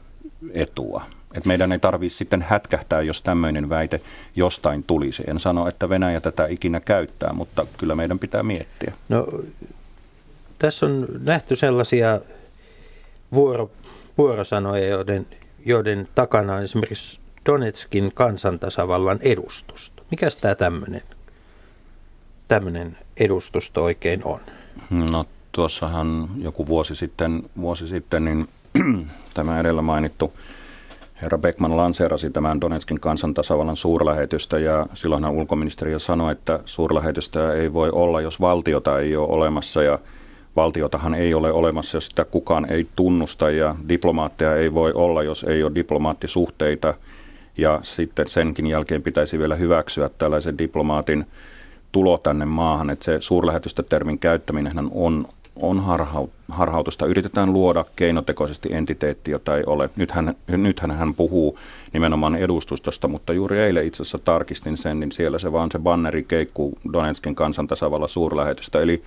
etua. Et meidän ei tarvitse sitten hätkähtää, jos tämmöinen väite jostain tulisi. En sano, että Venäjä tätä ikinä käyttää, mutta kyllä meidän pitää miettiä. No, tässä on nähty sellaisia vuoro, vuorosanoja, joiden, joiden takana on esimerkiksi Donetskin kansantasavallan edustusto. Mikäs tämä tämmöinen tämmöinen edustusto oikein on? No tuossahan joku vuosi sitten, vuosi sitten niin [clears throat] tämä edellä mainittu herra Beckman lanseerasi tämän Donetskin kansantasavallan suurlähetystä ja silloinhan ulkoministeriö sanoi, että suurlähetystä ei voi olla, jos valtiota ei ole olemassa ja valtiotahan ei ole olemassa, jos sitä kukaan ei tunnusta ja diplomaatteja ei voi olla, jos ei ole diplomaattisuhteita. Ja sitten senkin jälkeen pitäisi vielä hyväksyä tällaisen diplomaatin tulo tänne maahan, että se suurlähetystötermin käyttäminen on on harhautusta. Yritetään luoda keinotekoisesti entiteetti, jota ei ole. Nythän, nythän hän puhuu nimenomaan edustustosta, mutta juuri eilen itse asiassa tarkistin sen, niin siellä se vaan se banneri keikkuu Donetskin kansantasavalla suurlähetystä. Eli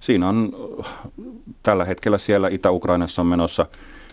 siinä on tällä hetkellä siellä Itä-Ukrainassa on menossa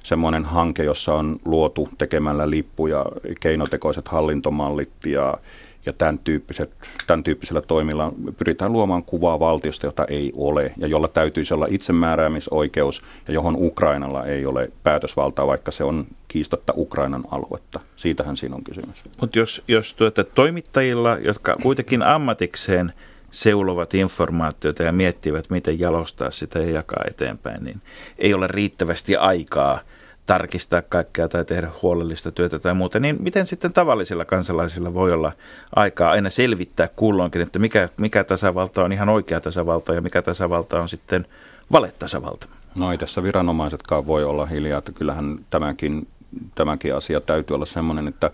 semmoinen hanke, jossa on luotu tekemällä lippuja, keinotekoiset hallintomallit ja ja tämän, tyyppiset, tämän tyyppisellä toimilla pyritään luomaan kuvaa valtiosta, jota ei ole ja jolla täytyisi olla itsemääräämisoikeus ja johon Ukrainalla ei ole päätösvaltaa, vaikka se on kiistatta Ukrainan aluetta. Siitähän siinä on kysymys. Mutta jos, jos tuota, toimittajilla, jotka kuitenkin ammatikseen seulovat informaatiota ja miettivät, miten jalostaa sitä ja jakaa eteenpäin, niin ei ole riittävästi aikaa – tarkistaa kaikkea tai tehdä huolellista työtä tai muuta, niin miten sitten tavallisilla kansalaisilla voi olla aikaa aina selvittää kulloinkin, että mikä, mikä tasavalta on ihan oikea tasavalta ja mikä tasavalta on sitten valetasavalta? No ei tässä viranomaisetkaan voi olla hiljaa, että kyllähän tämänkin, tämänkin asia täytyy olla sellainen, että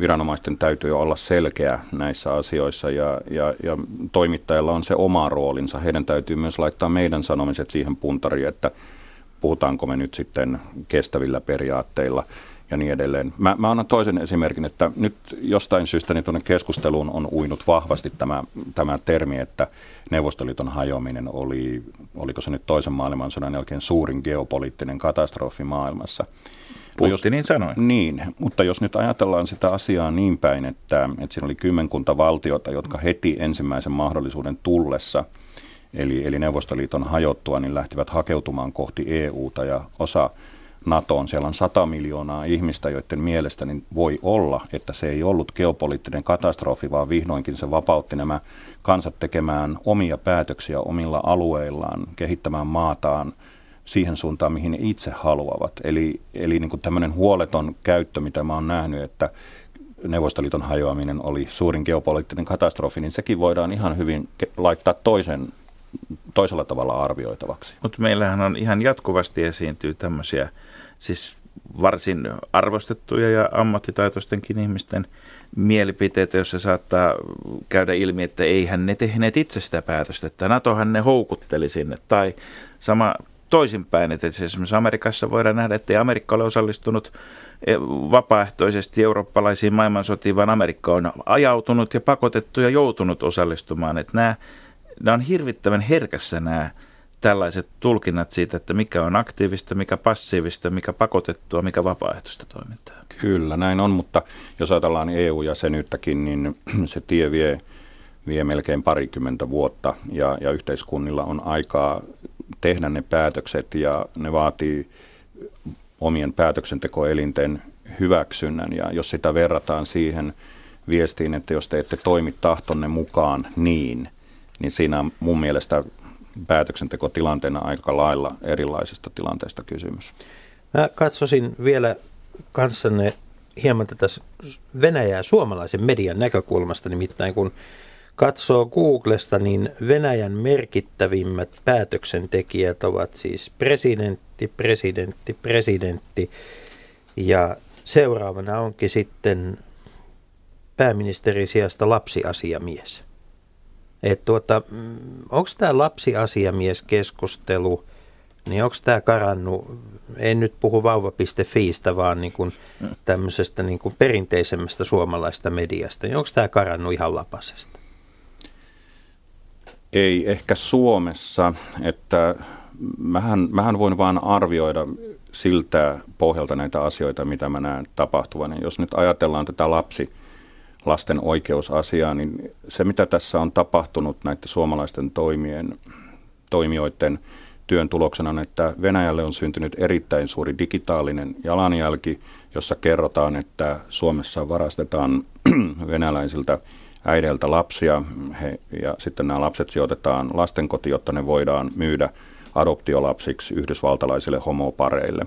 viranomaisten täytyy olla selkeä näissä asioissa ja, ja, ja toimittajilla on se oma roolinsa. Heidän täytyy myös laittaa meidän sanomiset siihen puntariin, että puhutaanko me nyt sitten kestävillä periaatteilla ja niin edelleen. Mä, mä annan toisen esimerkin, että nyt jostain syystä niin tuonne keskusteluun on uinut vahvasti tämä, tämä termi, että Neuvostoliiton hajoaminen oli, oliko se nyt toisen maailmansodan jälkeen suurin geopoliittinen katastrofi maailmassa. Putinin jos, sanoi. Niin, mutta jos nyt ajatellaan sitä asiaa niin päin, että, että siinä oli kymmenkunta valtiota, jotka heti ensimmäisen mahdollisuuden tullessa, eli, eli Neuvostoliiton hajottua, niin lähtivät hakeutumaan kohti EUta ja osa NATOon. Siellä on 100 miljoonaa ihmistä, joiden mielestä niin voi olla, että se ei ollut geopoliittinen katastrofi, vaan vihdoinkin se vapautti nämä kansat tekemään omia päätöksiä omilla alueillaan, kehittämään maataan siihen suuntaan, mihin itse haluavat. Eli, eli niin kuin tämmöinen huoleton käyttö, mitä mä oon nähnyt, että Neuvostoliiton hajoaminen oli suurin geopoliittinen katastrofi, niin sekin voidaan ihan hyvin laittaa toisen, toisella tavalla arvioitavaksi. Mutta meillähän on ihan jatkuvasti esiintyy tämmöisiä siis varsin arvostettuja ja ammattitaitoistenkin ihmisten mielipiteitä, joissa saattaa käydä ilmi, että eihän ne tehneet itse sitä päätöstä, että NATOhan ne houkutteli sinne. Tai sama toisinpäin, että esimerkiksi Amerikassa voidaan nähdä, että ei Amerikka ole osallistunut eh, vapaaehtoisesti eurooppalaisiin maailmansotiin, vaan Amerikka on ajautunut ja pakotettu ja joutunut osallistumaan. Että nämä, nämä on hirvittävän herkässä nämä tällaiset tulkinnat siitä, että mikä on aktiivista, mikä passiivista, mikä pakotettua, mikä vapaaehtoista toimintaa. Kyllä, näin on, mutta jos ajatellaan EU-jäsenyyttäkin, niin [clears throat] se tie vie, vie melkein parikymmentä vuotta ja, ja yhteiskunnilla on aikaa tehdä ne päätökset ja ne vaatii omien päätöksentekoelinten hyväksynnän ja jos sitä verrataan siihen viestiin, että jos te ette toimi tahtonne mukaan niin, niin siinä on mun mielestä päätöksentekotilanteena aika lailla erilaisesta tilanteesta kysymys. Mä katsoisin vielä kanssanne hieman tätä Venäjää suomalaisen median näkökulmasta, nimittäin kun katsoo Googlesta, niin Venäjän merkittävimmät päätöksentekijät ovat siis presidentti, presidentti, presidentti ja seuraavana onkin sitten pääministerin sijasta lapsiasiamies. Tuota, mm, onko tämä lapsiasiamieskeskustelu, niin onko tämä karannut, en nyt puhu vauva.fiistä, vaan niin kuin tämmöisestä niin kuin perinteisemmästä suomalaista mediasta, niin onko tämä karannut ihan lapasesta? Ei ehkä Suomessa, että mähän, mähän voin vaan arvioida siltä pohjalta näitä asioita, mitä mä näen tapahtuvan. Jos nyt ajatellaan tätä lapsi lasten oikeusasiaa, niin se mitä tässä on tapahtunut näiden suomalaisten toimien, toimijoiden työn tuloksena on, että Venäjälle on syntynyt erittäin suuri digitaalinen jalanjälki, jossa kerrotaan, että Suomessa varastetaan [clears throat] venäläisiltä äideiltä lapsia he, ja sitten nämä lapset sijoitetaan lastenkoti, jotta ne voidaan myydä adoptiolapsiksi yhdysvaltalaisille homopareille.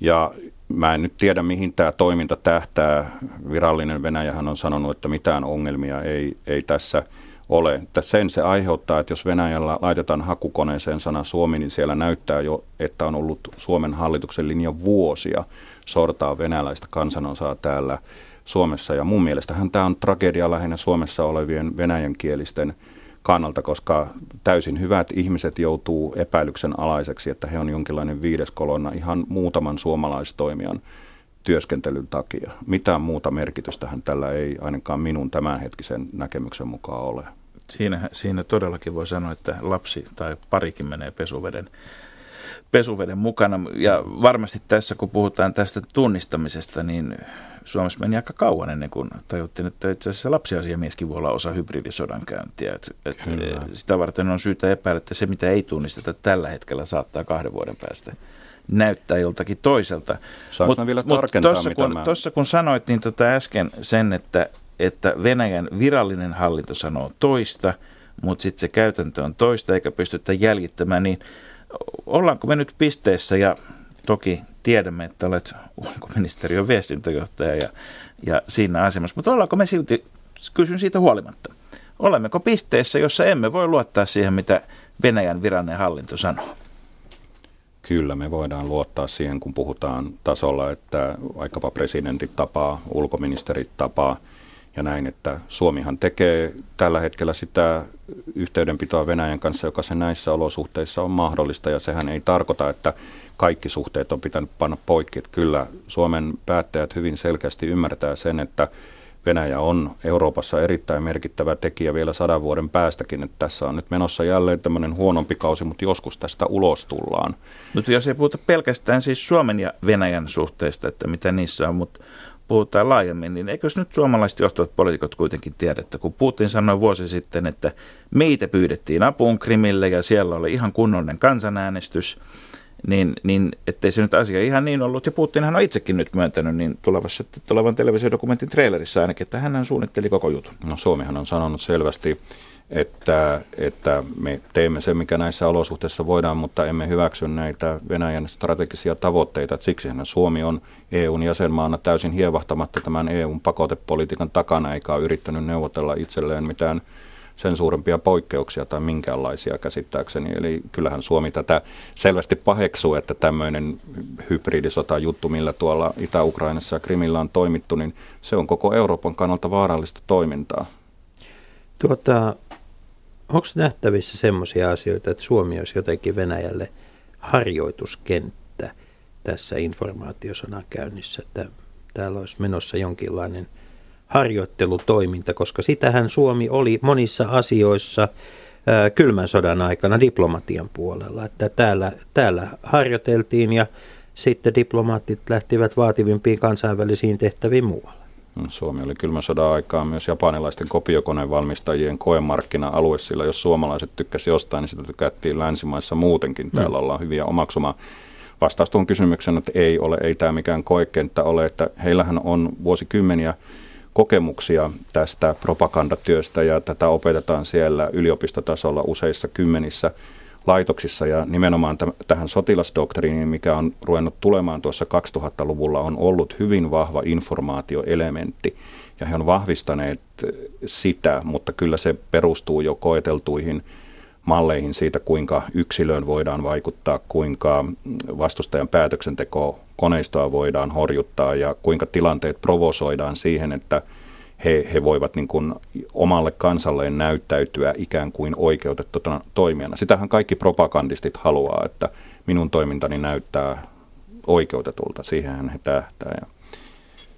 Ja Mä en nyt tiedä, mihin tämä toiminta tähtää. Virallinen Venäjähän on sanonut, että mitään ongelmia ei, ei tässä ole. Että sen se aiheuttaa, että jos Venäjällä laitetaan hakukoneeseen sana Suomi, niin siellä näyttää jo, että on ollut Suomen hallituksen linja vuosia sortaa venäläistä kansanosaa täällä Suomessa. Ja mun mielestähän tämä on tragedia lähinnä Suomessa olevien venäjänkielisten kannalta, koska täysin hyvät ihmiset joutuu epäilyksen alaiseksi, että he on jonkinlainen viides kolonna ihan muutaman suomalaistoimijan työskentelyn takia. Mitään muuta merkitystähän tällä ei ainakaan minun tämänhetkisen näkemyksen mukaan ole. Siinä, siinä todellakin voi sanoa, että lapsi tai parikin menee pesuveden, pesuveden mukana. Ja varmasti tässä, kun puhutaan tästä tunnistamisesta, niin Suomessa meni aika kauan ennen kuin tajuttiin, että itse asiassa lapsiasiamieskin voi olla osa hybridisodan käyntiä. Et, et sitä varten on syytä epäillä, että se mitä ei tunnisteta tällä hetkellä saattaa kahden vuoden päästä näyttää joltakin toiselta. Saanko mut, vielä tarkentaa, tuossa kun, mä... Tuossa kun sanoit niin tota äsken sen, että, että Venäjän virallinen hallinto sanoo toista, mutta sitten se käytäntö on toista eikä pystytä jäljittämään, niin ollaanko me nyt pisteessä ja toki tiedämme, että olet ulkoministeriön viestintäjohtaja ja, ja siinä asemassa. Mutta ollaanko me silti, kysyn siitä huolimatta, olemmeko pisteessä, jossa emme voi luottaa siihen, mitä Venäjän virallinen hallinto sanoo? Kyllä me voidaan luottaa siihen, kun puhutaan tasolla, että vaikkapa presidentit tapaa, ulkoministerit tapaa ja näin, että Suomihan tekee tällä hetkellä sitä yhteydenpitoa Venäjän kanssa, joka se näissä olosuhteissa on mahdollista ja sehän ei tarkoita, että kaikki suhteet on pitänyt panna poikki. Että kyllä Suomen päättäjät hyvin selkeästi ymmärtää sen, että Venäjä on Euroopassa erittäin merkittävä tekijä vielä sadan vuoden päästäkin, että tässä on nyt menossa jälleen tämmöinen huonompi kausi, mutta joskus tästä ulos tullaan. Mutta jos ei puhuta pelkästään siis Suomen ja Venäjän suhteista, että mitä niissä on, mutta puhutaan laajemmin, niin eikö nyt suomalaiset johtavat poliitikot kuitenkin tiedä, että kun Putin sanoi vuosi sitten, että meitä pyydettiin apuun Krimille ja siellä oli ihan kunnollinen kansanäänestys, niin, niin ettei se nyt asia ihan niin ollut. Ja Putinhan on itsekin nyt myöntänyt niin tulevassa, tulevan televisiodokumentin trailerissa ainakin, että hän suunnitteli koko jutun. No Suomihan on sanonut selvästi, että, että me teemme sen, mikä näissä olosuhteissa voidaan, mutta emme hyväksy näitä Venäjän strategisia tavoitteita. Siksihän Suomi on EUn jäsenmaana täysin hievahtamatta tämän EUn pakotepolitiikan takana, eikä ole yrittänyt neuvotella itselleen mitään sen suurempia poikkeuksia tai minkäänlaisia käsittääkseni. Eli kyllähän Suomi tätä selvästi paheksuu, että tämmöinen hybridisota juttu, millä tuolla Itä-Ukrainassa ja Krimillä on toimittu, niin se on koko Euroopan kannalta vaarallista toimintaa. Tuota, onko nähtävissä semmoisia asioita, että Suomi olisi jotenkin Venäjälle harjoituskenttä tässä informaatiosodan käynnissä, että täällä olisi menossa jonkinlainen – harjoittelutoiminta, koska sitähän Suomi oli monissa asioissa kylmän sodan aikana diplomatian puolella. Että täällä, täällä harjoiteltiin ja sitten diplomaatit lähtivät vaativimpiin kansainvälisiin tehtäviin muualla. No, Suomi oli kylmän sodan aikaa myös japanilaisten kopiokonevalmistajien koemarkkina-alue, sillä jos suomalaiset tykkäsivät jostain, niin sitä tykättiin länsimaissa muutenkin. Täällä mm. ollaan hyviä omaksumaan. Vastaus tuon kysymyksen, että ei ole, ei tämä mikään koekenttä ole, että heillähän on vuosikymmeniä kokemuksia tästä propagandatyöstä ja tätä opetetaan siellä yliopistotasolla useissa kymmenissä laitoksissa. Ja nimenomaan t- tähän sotilasdoktriiniin, mikä on ruvennut tulemaan tuossa 2000-luvulla, on ollut hyvin vahva informaatioelementti. Ja he on vahvistaneet sitä, mutta kyllä se perustuu jo koeteltuihin malleihin siitä, kuinka yksilöön voidaan vaikuttaa, kuinka vastustajan päätöksenteko koneistoa voidaan horjuttaa ja kuinka tilanteet provosoidaan siihen, että he, he voivat niin kuin omalle kansalleen näyttäytyä ikään kuin oikeutettuna toimijana. Sitähän kaikki propagandistit haluaa, että minun toimintani näyttää oikeutetulta. Siihenhän he tähtää.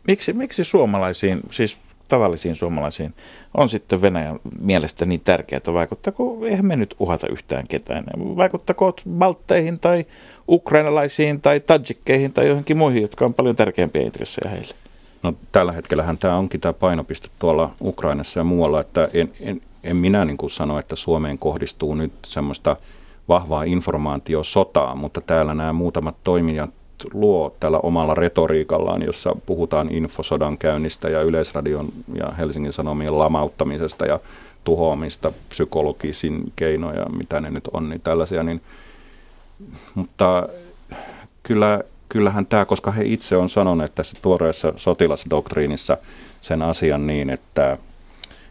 Miksi, miksi suomalaisiin, siis tavallisiin suomalaisiin on sitten Venäjän mielestä niin tärkeää vaikuttaa, kun eihän me nyt uhata yhtään ketään. Vaikuttakoot baltteihin tai ukrainalaisiin tai tajikkeihin tai johonkin muihin, jotka on paljon tärkeämpiä intressejä heille. No tällä hetkellähän tämä onkin tämä painopiste tuolla Ukrainassa ja muualla, että en, en, en minä niin kuin sano, että Suomeen kohdistuu nyt semmoista vahvaa informaatiosotaa, mutta täällä nämä muutamat toimijat luo tällä omalla retoriikallaan, jossa puhutaan infosodan käynnistä ja Yleisradion ja Helsingin Sanomien lamauttamisesta ja tuhoamista psykologisin keinoja, mitä ne nyt on, niin tällaisia, niin, mutta kyllä, kyllähän tämä, koska he itse on sanonut tässä tuoreessa sotilasdoktriinissa sen asian niin, että,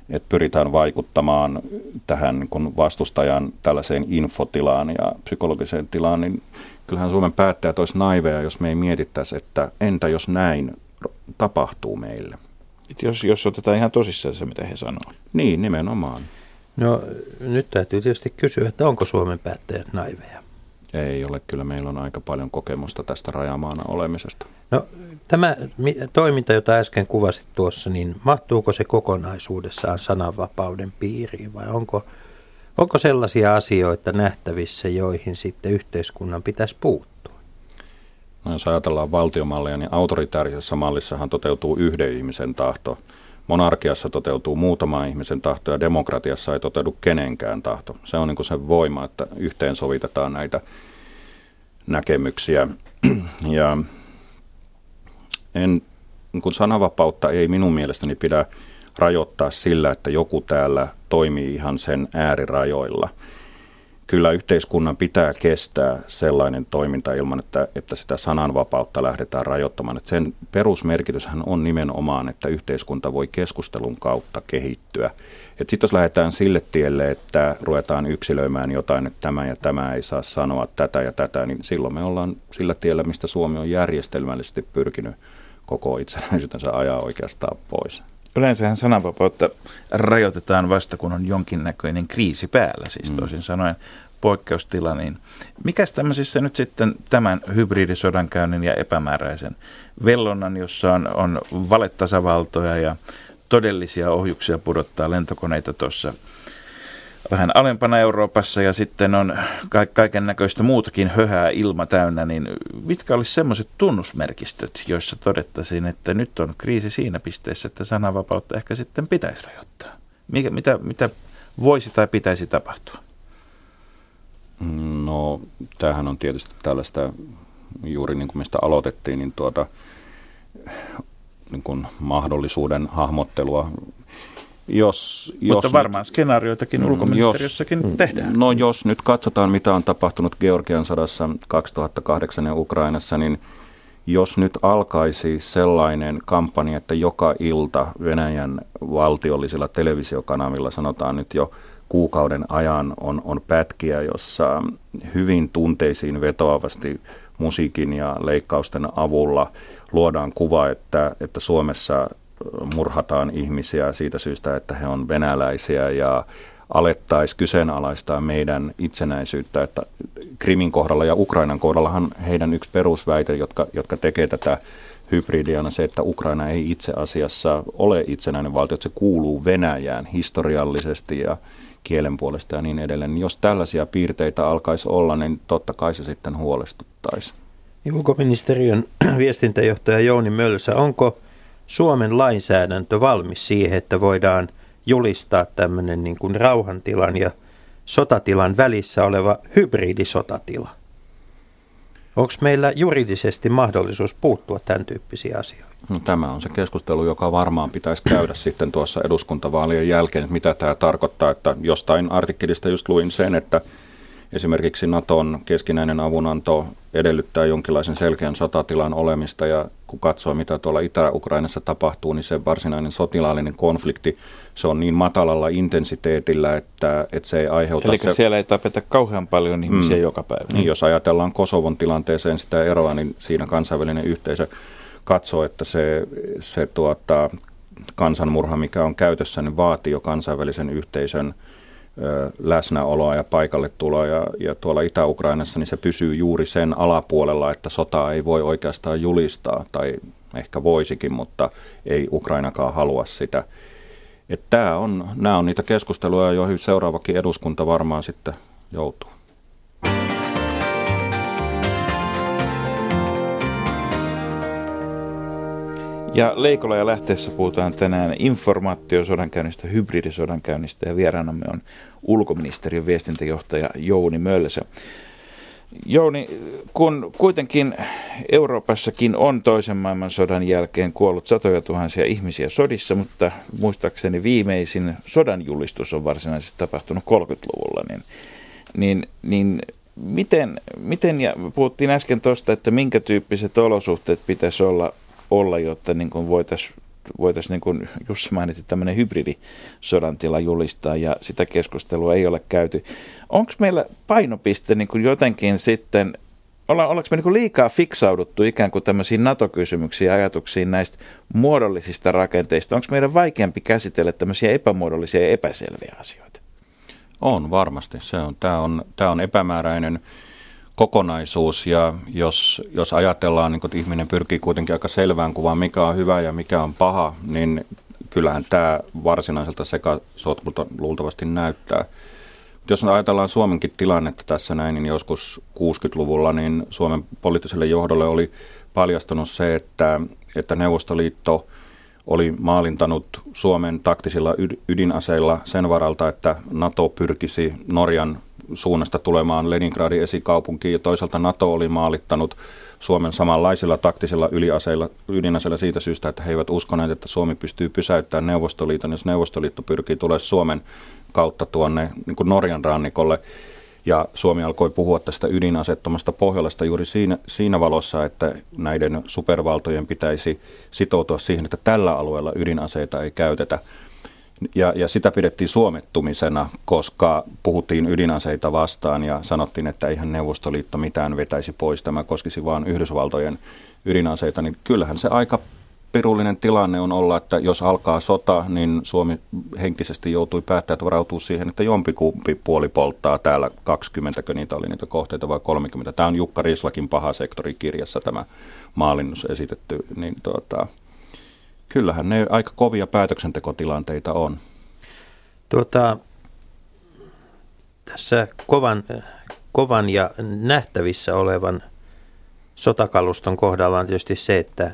että pyritään vaikuttamaan tähän niin vastustajan tällaiseen infotilaan ja psykologiseen tilaan, niin kyllähän Suomen päättäjät olisi naiveja, jos me ei mietittäisi, että entä jos näin tapahtuu meille. Et jos, jos otetaan ihan tosissaan se, mitä he sanoo. Niin, nimenomaan. No nyt täytyy tietysti kysyä, että onko Suomen päättäjät naiveja? Ei ole, kyllä meillä on aika paljon kokemusta tästä rajamaana olemisesta. No tämä toiminta, jota äsken kuvasit tuossa, niin mahtuuko se kokonaisuudessaan sananvapauden piiriin vai onko Onko sellaisia asioita nähtävissä, joihin sitten yhteiskunnan pitäisi puuttua? No jos ajatellaan valtiomallia, niin autoritaarisessa mallissahan toteutuu yhden ihmisen tahto. Monarkiassa toteutuu muutama ihmisen tahto ja demokratiassa ei toteudu kenenkään tahto. Se on niin se voima, että yhteensovitetaan näitä näkemyksiä. [clears throat] Ja en, niin sananvapautta ei minun mielestäni pidä rajoittaa sillä, että joku täällä toimii ihan sen äärirajoilla. kyllä yhteiskunnan pitää kestää sellainen toiminta ilman, että, että sitä sananvapautta lähdetään rajoittamaan. Että sen perusmerkityshän on nimenomaan, että yhteiskunta voi keskustelun kautta kehittyä. Sitten jos lähdetään sille tielle, että ruvetaan yksilöimään jotain, että tämä ja tämä ei saa sanoa tätä ja tätä, niin silloin me ollaan sillä tiellä, mistä Suomi on järjestelmällisesti pyrkinyt koko itsenäisyytensä ajaa oikeastaan pois. Yleensähän sananvapautta rajoitetaan vasta, kun on jonkinnäköinen kriisi päällä, siis mm. toisin sanoen poikkeustila, niin mikäs tämmöisissä nyt sitten tämän hybridisodankäynnin ja epämääräisen vellonnan, jossa on, on valetasavaltoja ja todellisia ohjuksia pudottaa lentokoneita tuossa vähän alempana Euroopassa ja sitten on kaiken näköistä muutakin höhää ilma täynnä, niin mitkä olisi semmoiset tunnusmerkistöt, joissa todettaisiin, että nyt on kriisi siinä pisteessä, että sananvapautta ehkä sitten pitäisi rajoittaa? Mikä, mitä, mitä voisi tai pitäisi tapahtua? No, tämähän on tietysti tällaista, juuri niin kuin mistä aloitettiin, niin tuota, niin kuin mahdollisuuden hahmottelua jos, Mutta jos varmaan nyt, skenaarioitakin mm, ulkoministeriössäkin jos, tehdään. No jos nyt katsotaan, mitä on tapahtunut Georgian sodassa 2008 ja Ukrainassa, niin jos nyt alkaisi sellainen kampanja, että joka ilta Venäjän valtiollisilla televisiokanavilla sanotaan nyt jo kuukauden ajan on, on pätkiä, jossa hyvin tunteisiin vetoavasti musiikin ja leikkausten avulla luodaan kuva, että, että Suomessa murhataan ihmisiä siitä syystä, että he on venäläisiä ja alettaisiin kyseenalaistaa meidän itsenäisyyttä, että Krimin kohdalla ja Ukrainan kohdallahan heidän yksi perusväite, jotka, jotka tekee tätä hybridiä on se, että Ukraina ei itse asiassa ole itsenäinen valtio, että se kuuluu Venäjään historiallisesti ja kielen puolesta ja niin edelleen. Jos tällaisia piirteitä alkaisi olla, niin totta kai se sitten huolestuttaisi. Ulkoministeriön [clears throat] viestintäjohtaja Jouni Mölsä, onko Suomen lainsäädäntö valmis siihen, että voidaan julistaa tämmöinen niin kuin rauhantilan ja sotatilan välissä oleva hybridisotatila? Onko meillä juridisesti mahdollisuus puuttua tämän tyyppisiin asioihin? No, tämä on se keskustelu, joka varmaan pitäisi käydä sitten tuossa eduskuntavaalien jälkeen, että mitä tämä tarkoittaa. Että jostain artikkelista just luin sen, että Esimerkiksi Naton keskinäinen avunanto edellyttää jonkinlaisen selkeän sotatilan olemista ja kun katsoo mitä tuolla Itä-Ukrainassa tapahtuu, niin se varsinainen sotilaallinen konflikti, se on niin matalalla intensiteetillä, että, että se ei aiheuta... Eli se... siellä ei tapeta kauhean paljon ihmisiä mm. joka päivä. Niin, jos ajatellaan Kosovon tilanteeseen sitä eroa, niin siinä kansainvälinen yhteisö katsoo, että se, se tuota, kansanmurha, mikä on käytössä, niin vaatii jo kansainvälisen yhteisön läsnäoloa ja paikalle tuloa ja, ja tuolla Itä-Ukrainassa niin se pysyy juuri sen alapuolella, että sotaa ei voi oikeastaan julistaa tai ehkä voisikin, mutta ei Ukrainakaan halua sitä. Että tämä on, nämä on niitä keskusteluja, joihin seuraavakin eduskunta varmaan sitten joutuu. Ja Leikola ja lähteessä puhutaan tänään informaatiosodankäynnistä, hybridisodankäynnistä ja vieraanamme on ulkoministeriön viestintäjohtaja Jouni Mölsä. Jouni, kun kuitenkin Euroopassakin on toisen maailmansodan jälkeen kuollut satoja tuhansia ihmisiä sodissa, mutta muistaakseni viimeisin sodan julistus on varsinaisesti tapahtunut 30-luvulla, niin, niin, niin miten, miten, ja puhuttiin äsken tuosta, että minkä tyyppiset olosuhteet pitäisi olla olla, jotta niin voitaisiin voitais, niin kuin Jussi mainitsi, tämmöinen hybridisodan tila julistaa ja sitä keskustelua ei ole käyty. Onko meillä painopiste niin kuin jotenkin sitten, olla, ollaanko me niin kuin liikaa fiksauduttu ikään kuin tämmöisiin NATO-kysymyksiin ja ajatuksiin näistä muodollisista rakenteista? Onko meidän vaikeampi käsitellä tämmöisiä epämuodollisia ja epäselviä asioita? On varmasti. Se on, tämä, on, tämä on epämääräinen kokonaisuus ja jos, jos ajatellaan, niin että ihminen pyrkii kuitenkin aika selvään kuvaan, mikä on hyvä ja mikä on paha, niin kyllähän tämä varsinaiselta sekasotkulta luultavasti näyttää. Jos ajatellaan Suomenkin tilannetta tässä näin, niin joskus 60-luvulla niin Suomen poliittiselle johdolle oli paljastunut se, että, että Neuvostoliitto oli maalintanut Suomen taktisilla ydinaseilla sen varalta, että NATO pyrkisi Norjan suunnasta tulemaan Leningradin esikaupunkiin ja toisaalta NATO oli maalittanut Suomen samanlaisilla taktisilla yliaseilla, ydinaseilla siitä syystä, että he eivät uskoneet, että Suomi pystyy pysäyttämään Neuvostoliiton, jos Neuvostoliitto pyrkii tulemaan Suomen kautta tuonne niin kuin Norjan rannikolle. Ja Suomi alkoi puhua tästä ydinasettomasta Pohjolasta juuri siinä, siinä valossa, että näiden supervaltojen pitäisi sitoutua siihen, että tällä alueella ydinaseita ei käytetä. Ja, ja sitä pidettiin suomettumisena, koska puhuttiin ydinaseita vastaan ja sanottiin, että eihän Neuvostoliitto mitään vetäisi pois, tämä koskisi vain Yhdysvaltojen ydinaseita, niin kyllähän se aika pirullinen tilanne on olla, että jos alkaa sota, niin Suomi henkisesti joutui päättämään, että varautuu siihen, että jompikumpi puoli polttaa täällä 20, niitä oli niitä kohteita vai 30. Tämä on Jukka Rislakin paha sektori kirjassa tämä maalinnus esitetty, niin tuota, kyllähän ne aika kovia päätöksentekotilanteita on. Tuota, tässä kovan, kovan ja nähtävissä olevan sotakaluston kohdalla on tietysti se, että,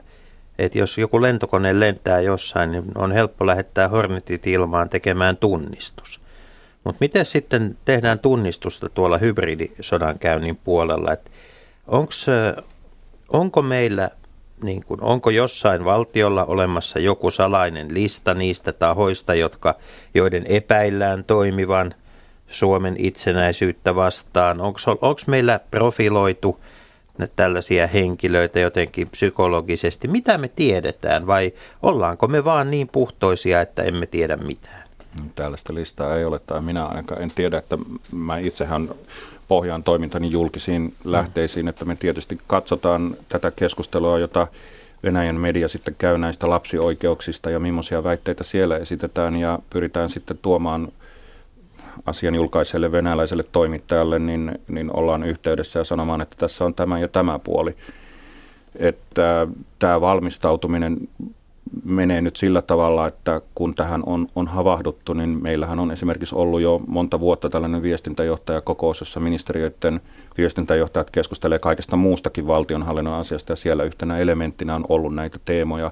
että jos joku lentokone lentää jossain, niin on helppo lähettää Hornetit ilmaan tekemään tunnistus. Mutta miten sitten tehdään tunnistusta tuolla hybridisodankäynnin puolella? Onks, onko meillä, niin kun, onko jossain valtiolla olemassa joku salainen lista niistä tahoista, jotka, joiden epäillään toimivan Suomen itsenäisyyttä vastaan? Onko meillä profiloitu tällaisia henkilöitä jotenkin psykologisesti? Mitä me tiedetään vai ollaanko me vaan niin puhtoisia, että emme tiedä mitään? Tällaista listaa ei ole, tai minä ainakaan en tiedä, että mä itsehän pohjaan toimintani julkisiin lähteisiin, että me tietysti katsotaan tätä keskustelua, jota Venäjän media sitten käy näistä lapsioikeuksista ja millaisia väitteitä siellä esitetään ja pyritään sitten tuomaan asian julkaiselle venäläiselle toimittajalle, niin, niin ollaan yhteydessä ja sanomaan, että tässä on tämä ja tämä puoli. Että tämä valmistautuminen menee nyt sillä tavalla, että kun tähän on, on havahduttu, niin meillähän on esimerkiksi ollut jo monta vuotta tällainen viestintäjohtajakokous, jossa ministeriöiden viestintäjohtajat keskustelee kaikesta muustakin valtionhallinnon asiasta ja siellä yhtenä elementtinä on ollut näitä teemoja,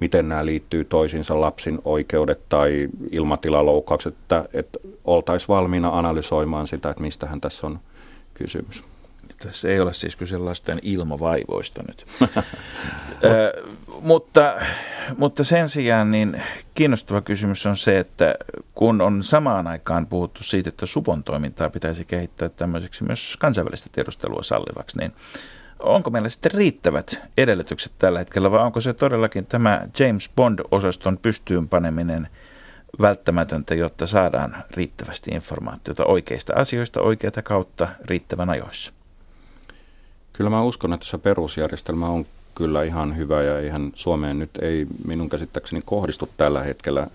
miten nämä liittyy toisiinsa, lapsin oikeudet tai ilmatilaloukkaukset, että, että oltaisiin valmiina analysoimaan sitä, että mistähän tässä on kysymys. Tässä ei ole siis kyse lasten ilmavaivoista nyt. [laughs] Ö, mutta, mutta sen sijaan niin kiinnostava kysymys on se, että kun on samaan aikaan puhuttu siitä, että supon toimintaa pitäisi kehittää tämmöiseksi myös kansainvälistä tiedustelua sallivaksi, niin onko meillä sitten riittävät edellytykset tällä hetkellä vai onko se todellakin tämä James Bond-osaston pystyyn paneminen välttämätöntä, jotta saadaan riittävästi informaatiota oikeista asioista oikeata kautta riittävän ajoissa? Kyllä mä uskon, että se perusjärjestelmä on kyllä ihan hyvä ja ihan Suomeen nyt ei minun käsittääkseni kohdistu tällä hetkellä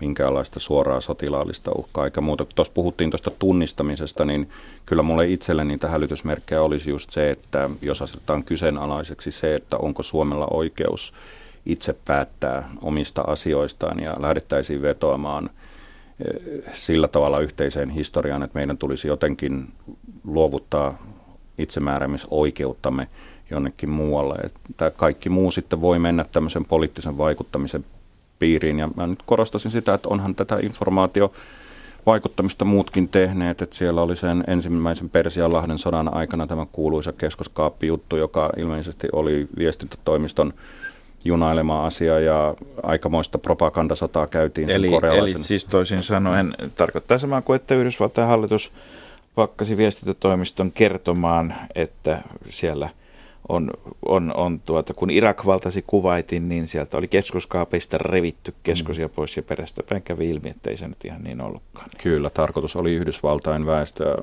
minkäänlaista suoraa sotilaallista uhkaa eikä muuta. Tuossa puhuttiin tuosta tunnistamisesta, niin kyllä mulle itselleni niitä hälytysmerkkejä olisi just se, että jos asetetaan kyseenalaiseksi se, että onko Suomella oikeus itse päättää omista asioistaan ja lähdettäisiin vetoamaan eh, sillä tavalla yhteiseen historiaan, että meidän tulisi jotenkin luovuttaa itsemääräämisoikeuttamme jonnekin muualle. Että kaikki muu sitten voi mennä tämmöisen poliittisen vaikuttamisen piiriin. Ja mä nyt korostasin sitä, että onhan tätä informaatio vaikuttamista muutkin tehneet, että siellä oli sen ensimmäisen Persianlahden sodan aikana tämä kuuluisa keskoskaappi-juttu, joka ilmeisesti oli viestintätoimiston junailema asia ja aikamoista propagandasotaa käytiin eli, eli siis toisin sanoen tarkoittaa samaa kuin, että Yhdysvaltain hallitus pakkasi viestintätoimiston kertomaan, että siellä – on, on, on tuota, kun Irak valtasi kuvaitin, niin sieltä oli keskuskaapeista revitty keskosia pois ja perästä päin kävi ilmi, että ei se nyt ihan niin ollutkaan. Kyllä, tarkoitus oli Yhdysvaltain väestöä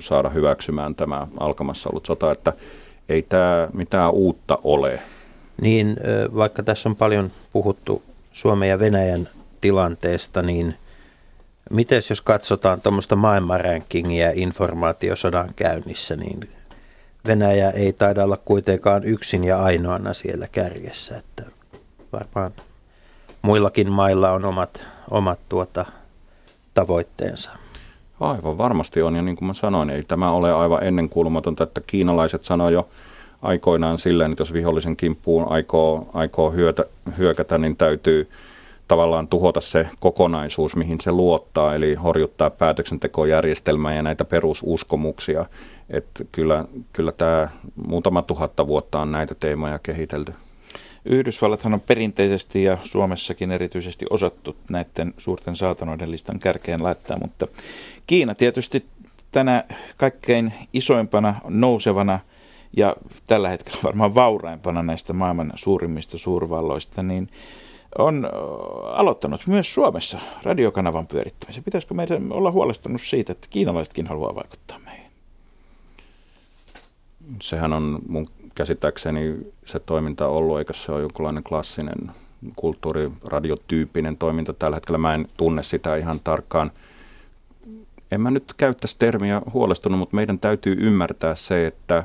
saada hyväksymään tämä alkamassa ollut sota, että ei tämä mitään uutta ole. Niin, vaikka tässä on paljon puhuttu Suomen ja Venäjän tilanteesta, niin miten jos katsotaan tuommoista maailmanrankingia informaatiosodan käynnissä, niin Venäjä ei taida olla kuitenkaan yksin ja ainoana siellä kärjessä, että varmaan muillakin mailla on omat, omat tuota, tavoitteensa. Aivan varmasti on, ja niin kuin mä sanoin, ei tämä ole aivan ennenkuulumatonta, että kiinalaiset sanoi jo aikoinaan silleen, että jos vihollisen kimppuun aikoo, aikoo hyötä, hyökätä, niin täytyy tavallaan tuhota se kokonaisuus, mihin se luottaa, eli horjuttaa päätöksentekojärjestelmää ja näitä perususkomuksia. Että kyllä, kyllä tämä muutama tuhatta vuotta on näitä teemoja kehitelty. Yhdysvallathan on perinteisesti ja Suomessakin erityisesti osattu näiden suurten saatanoiden listan kärkeen laittaa, mutta Kiina tietysti tänä kaikkein isoimpana, nousevana ja tällä hetkellä varmaan vauraimpana näistä maailman suurimmista suurvalloista, niin on aloittanut myös Suomessa radiokanavan pyörittämisen. Pitäisikö meidän olla huolestunut siitä, että kiinalaisetkin haluaa vaikuttaa meihin? Sehän on mun käsittääkseni se toiminta ollut, eikä se ole jonkinlainen klassinen kulttuuriradiotyyppinen toiminta tällä hetkellä. Mä en tunne sitä ihan tarkkaan. En mä nyt käyttäisi termiä huolestunut, mutta meidän täytyy ymmärtää se, että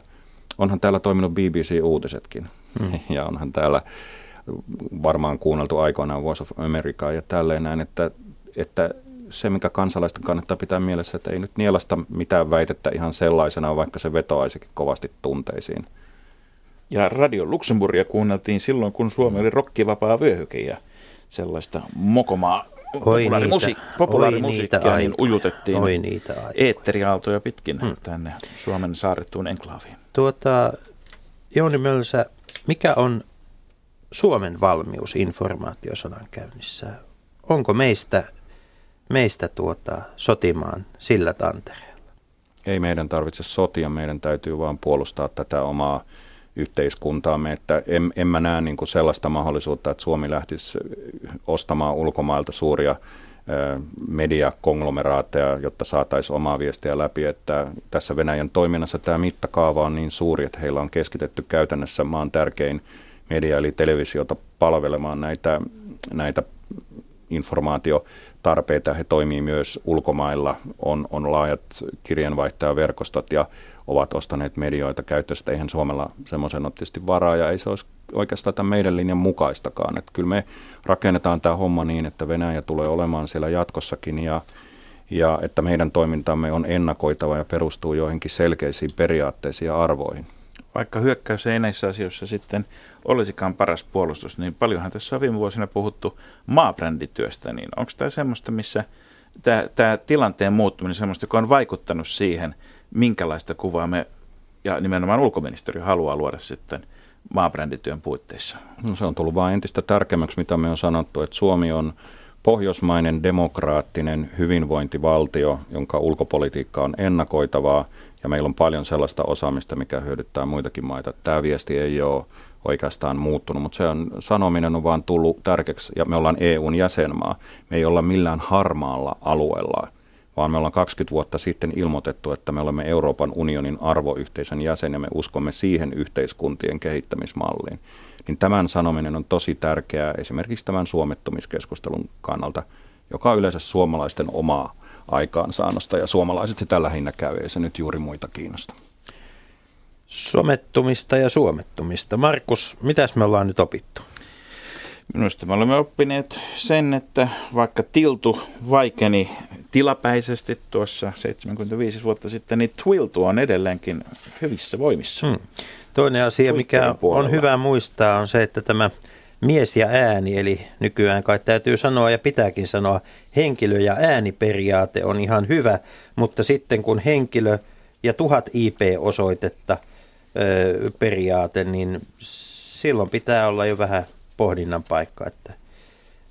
onhan täällä toiminut BBC-uutisetkin. Hmm. [laughs] Ja onhan täällä varmaan kuunneltu aikoinaan Voice of Americaa ja tälleen näin, että, että se, mikä kansalaisten kannattaa pitää mielessä, että ei nyt nielasta mitään väitettä ihan sellaisena, vaikka se vetoaisikin kovasti tunteisiin. Ja Radio Luxemburgia kuunneltiin silloin, kun Suomi oli rokkivapaa vyöhyke ja sellaista mokomaa populaarimusi- populaarimusiikkia niin ujutettiin Oi niitä eetteriaaltoja pitkin hmm. tänne Suomen saarettuun enklaaviin. Tuota, Jouni Mölsä, mikä on Suomen valmius informaatiosodan käynnissä? Onko meistä, meistä tuota, sotimaan sillä tantereella? Ei meidän tarvitse sotia, meidän täytyy vaan puolustaa tätä omaa yhteiskuntaamme, että en, en mä näe niin kuin sellaista mahdollisuutta, että Suomi lähtisi ostamaan ulkomailta suuria mediakonglomeraatteja, jotta saataisiin omaa viestiä läpi, että tässä Venäjän toiminnassa tämä mittakaava on niin suuri, että heillä on keskitetty käytännössä maan tärkein media eli televisiota palvelemaan näitä, näitä informaatiotarpeita. He toimii myös ulkomailla, on, on laajat kirjeenvaihtajaverkostot ja ovat ostaneet medioita käyttöstä. Eihän Suomella semmoisen ole tietysti varaa ja ei se olisi oikeastaan tämän meidän linjan mukaistakaan. Että kyllä me rakennetaan tämä homma niin, että Venäjä tulee olemaan siellä jatkossakin ja, ja että meidän toimintamme on ennakoitava ja perustuu joihinkin selkeisiin periaatteisiin ja arvoihin. Vaikka hyökkäys ei näissä asioissa sitten olisikaan paras puolustus, niin paljonhan tässä on viime vuosina puhuttu maabrändityöstä, niin onko tämä semmoista, missä tämä, tilanteen muuttuminen semmoista, joka on vaikuttanut siihen, minkälaista kuvaa me ja nimenomaan ulkoministeriö haluaa luoda sitten maabrändityön puitteissa? No se on tullut vain entistä tärkeämmäksi, mitä me on sanottu, että Suomi on pohjoismainen demokraattinen hyvinvointivaltio, jonka ulkopolitiikka on ennakoitavaa ja meillä on paljon sellaista osaamista, mikä hyödyttää muitakin maita. Tämä viesti ei ole oikeastaan muuttunut, mutta se on, sanominen on vaan tullut tärkeäksi ja me ollaan EUn jäsenmaa. Me ei olla millään harmaalla alueella, vaan me ollaan 20 vuotta sitten ilmoitettu, että me olemme Euroopan unionin arvoyhteisön jäsen ja me uskomme siihen yhteiskuntien kehittämismalliin. Niin tämän sanominen on tosi tärkeää esimerkiksi tämän suomettumiskeskustelun kannalta, joka on yleensä suomalaisten omaa aikaansaannosta ja suomalaiset sitä lähinnä käy, ei se nyt juuri muita kiinnosta. Somettumista ja suomettumista. Markus, mitäs me ollaan nyt opittu? Minusta me olemme oppineet sen, että vaikka tiltu vaikeni tilapäisesti tuossa 75 vuotta sitten, niin Twiltu on edelleenkin hyvissä voimissa. Hmm. Toinen asia, mikä on hyvä muistaa, on se, että tämä mies ja ääni, eli nykyään kai täytyy sanoa ja pitääkin sanoa, henkilö- ja ääniperiaate on ihan hyvä, mutta sitten kun henkilö ja tuhat IP-osoitetta – periaate, niin silloin pitää olla jo vähän pohdinnan paikka, että,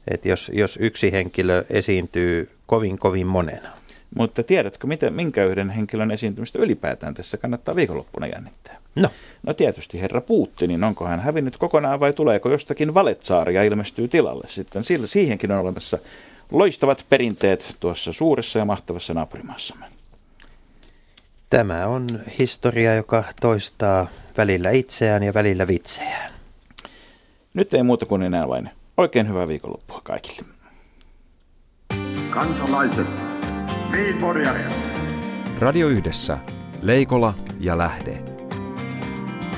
että jos, jos yksi henkilö esiintyy kovin kovin monena. Mutta tiedätkö, miten, minkä yhden henkilön esiintymistä ylipäätään tässä kannattaa viikonloppuna jännittää? No. No tietysti herra Putinin, onko hän hävinnyt kokonaan vai tuleeko jostakin valetsaaria ilmestyy tilalle sitten? Sillä, siihenkin on olemassa loistavat perinteet tuossa suuressa ja mahtavassa naapurimaassamme. Tämä on historia, joka toistaa välillä itseään ja välillä vitsejään. Nyt ei muuta kuin enää vain oikein hyvää viikonloppua kaikille. Kansalaiset, Radio Yhdessä, Leikola ja Lähde.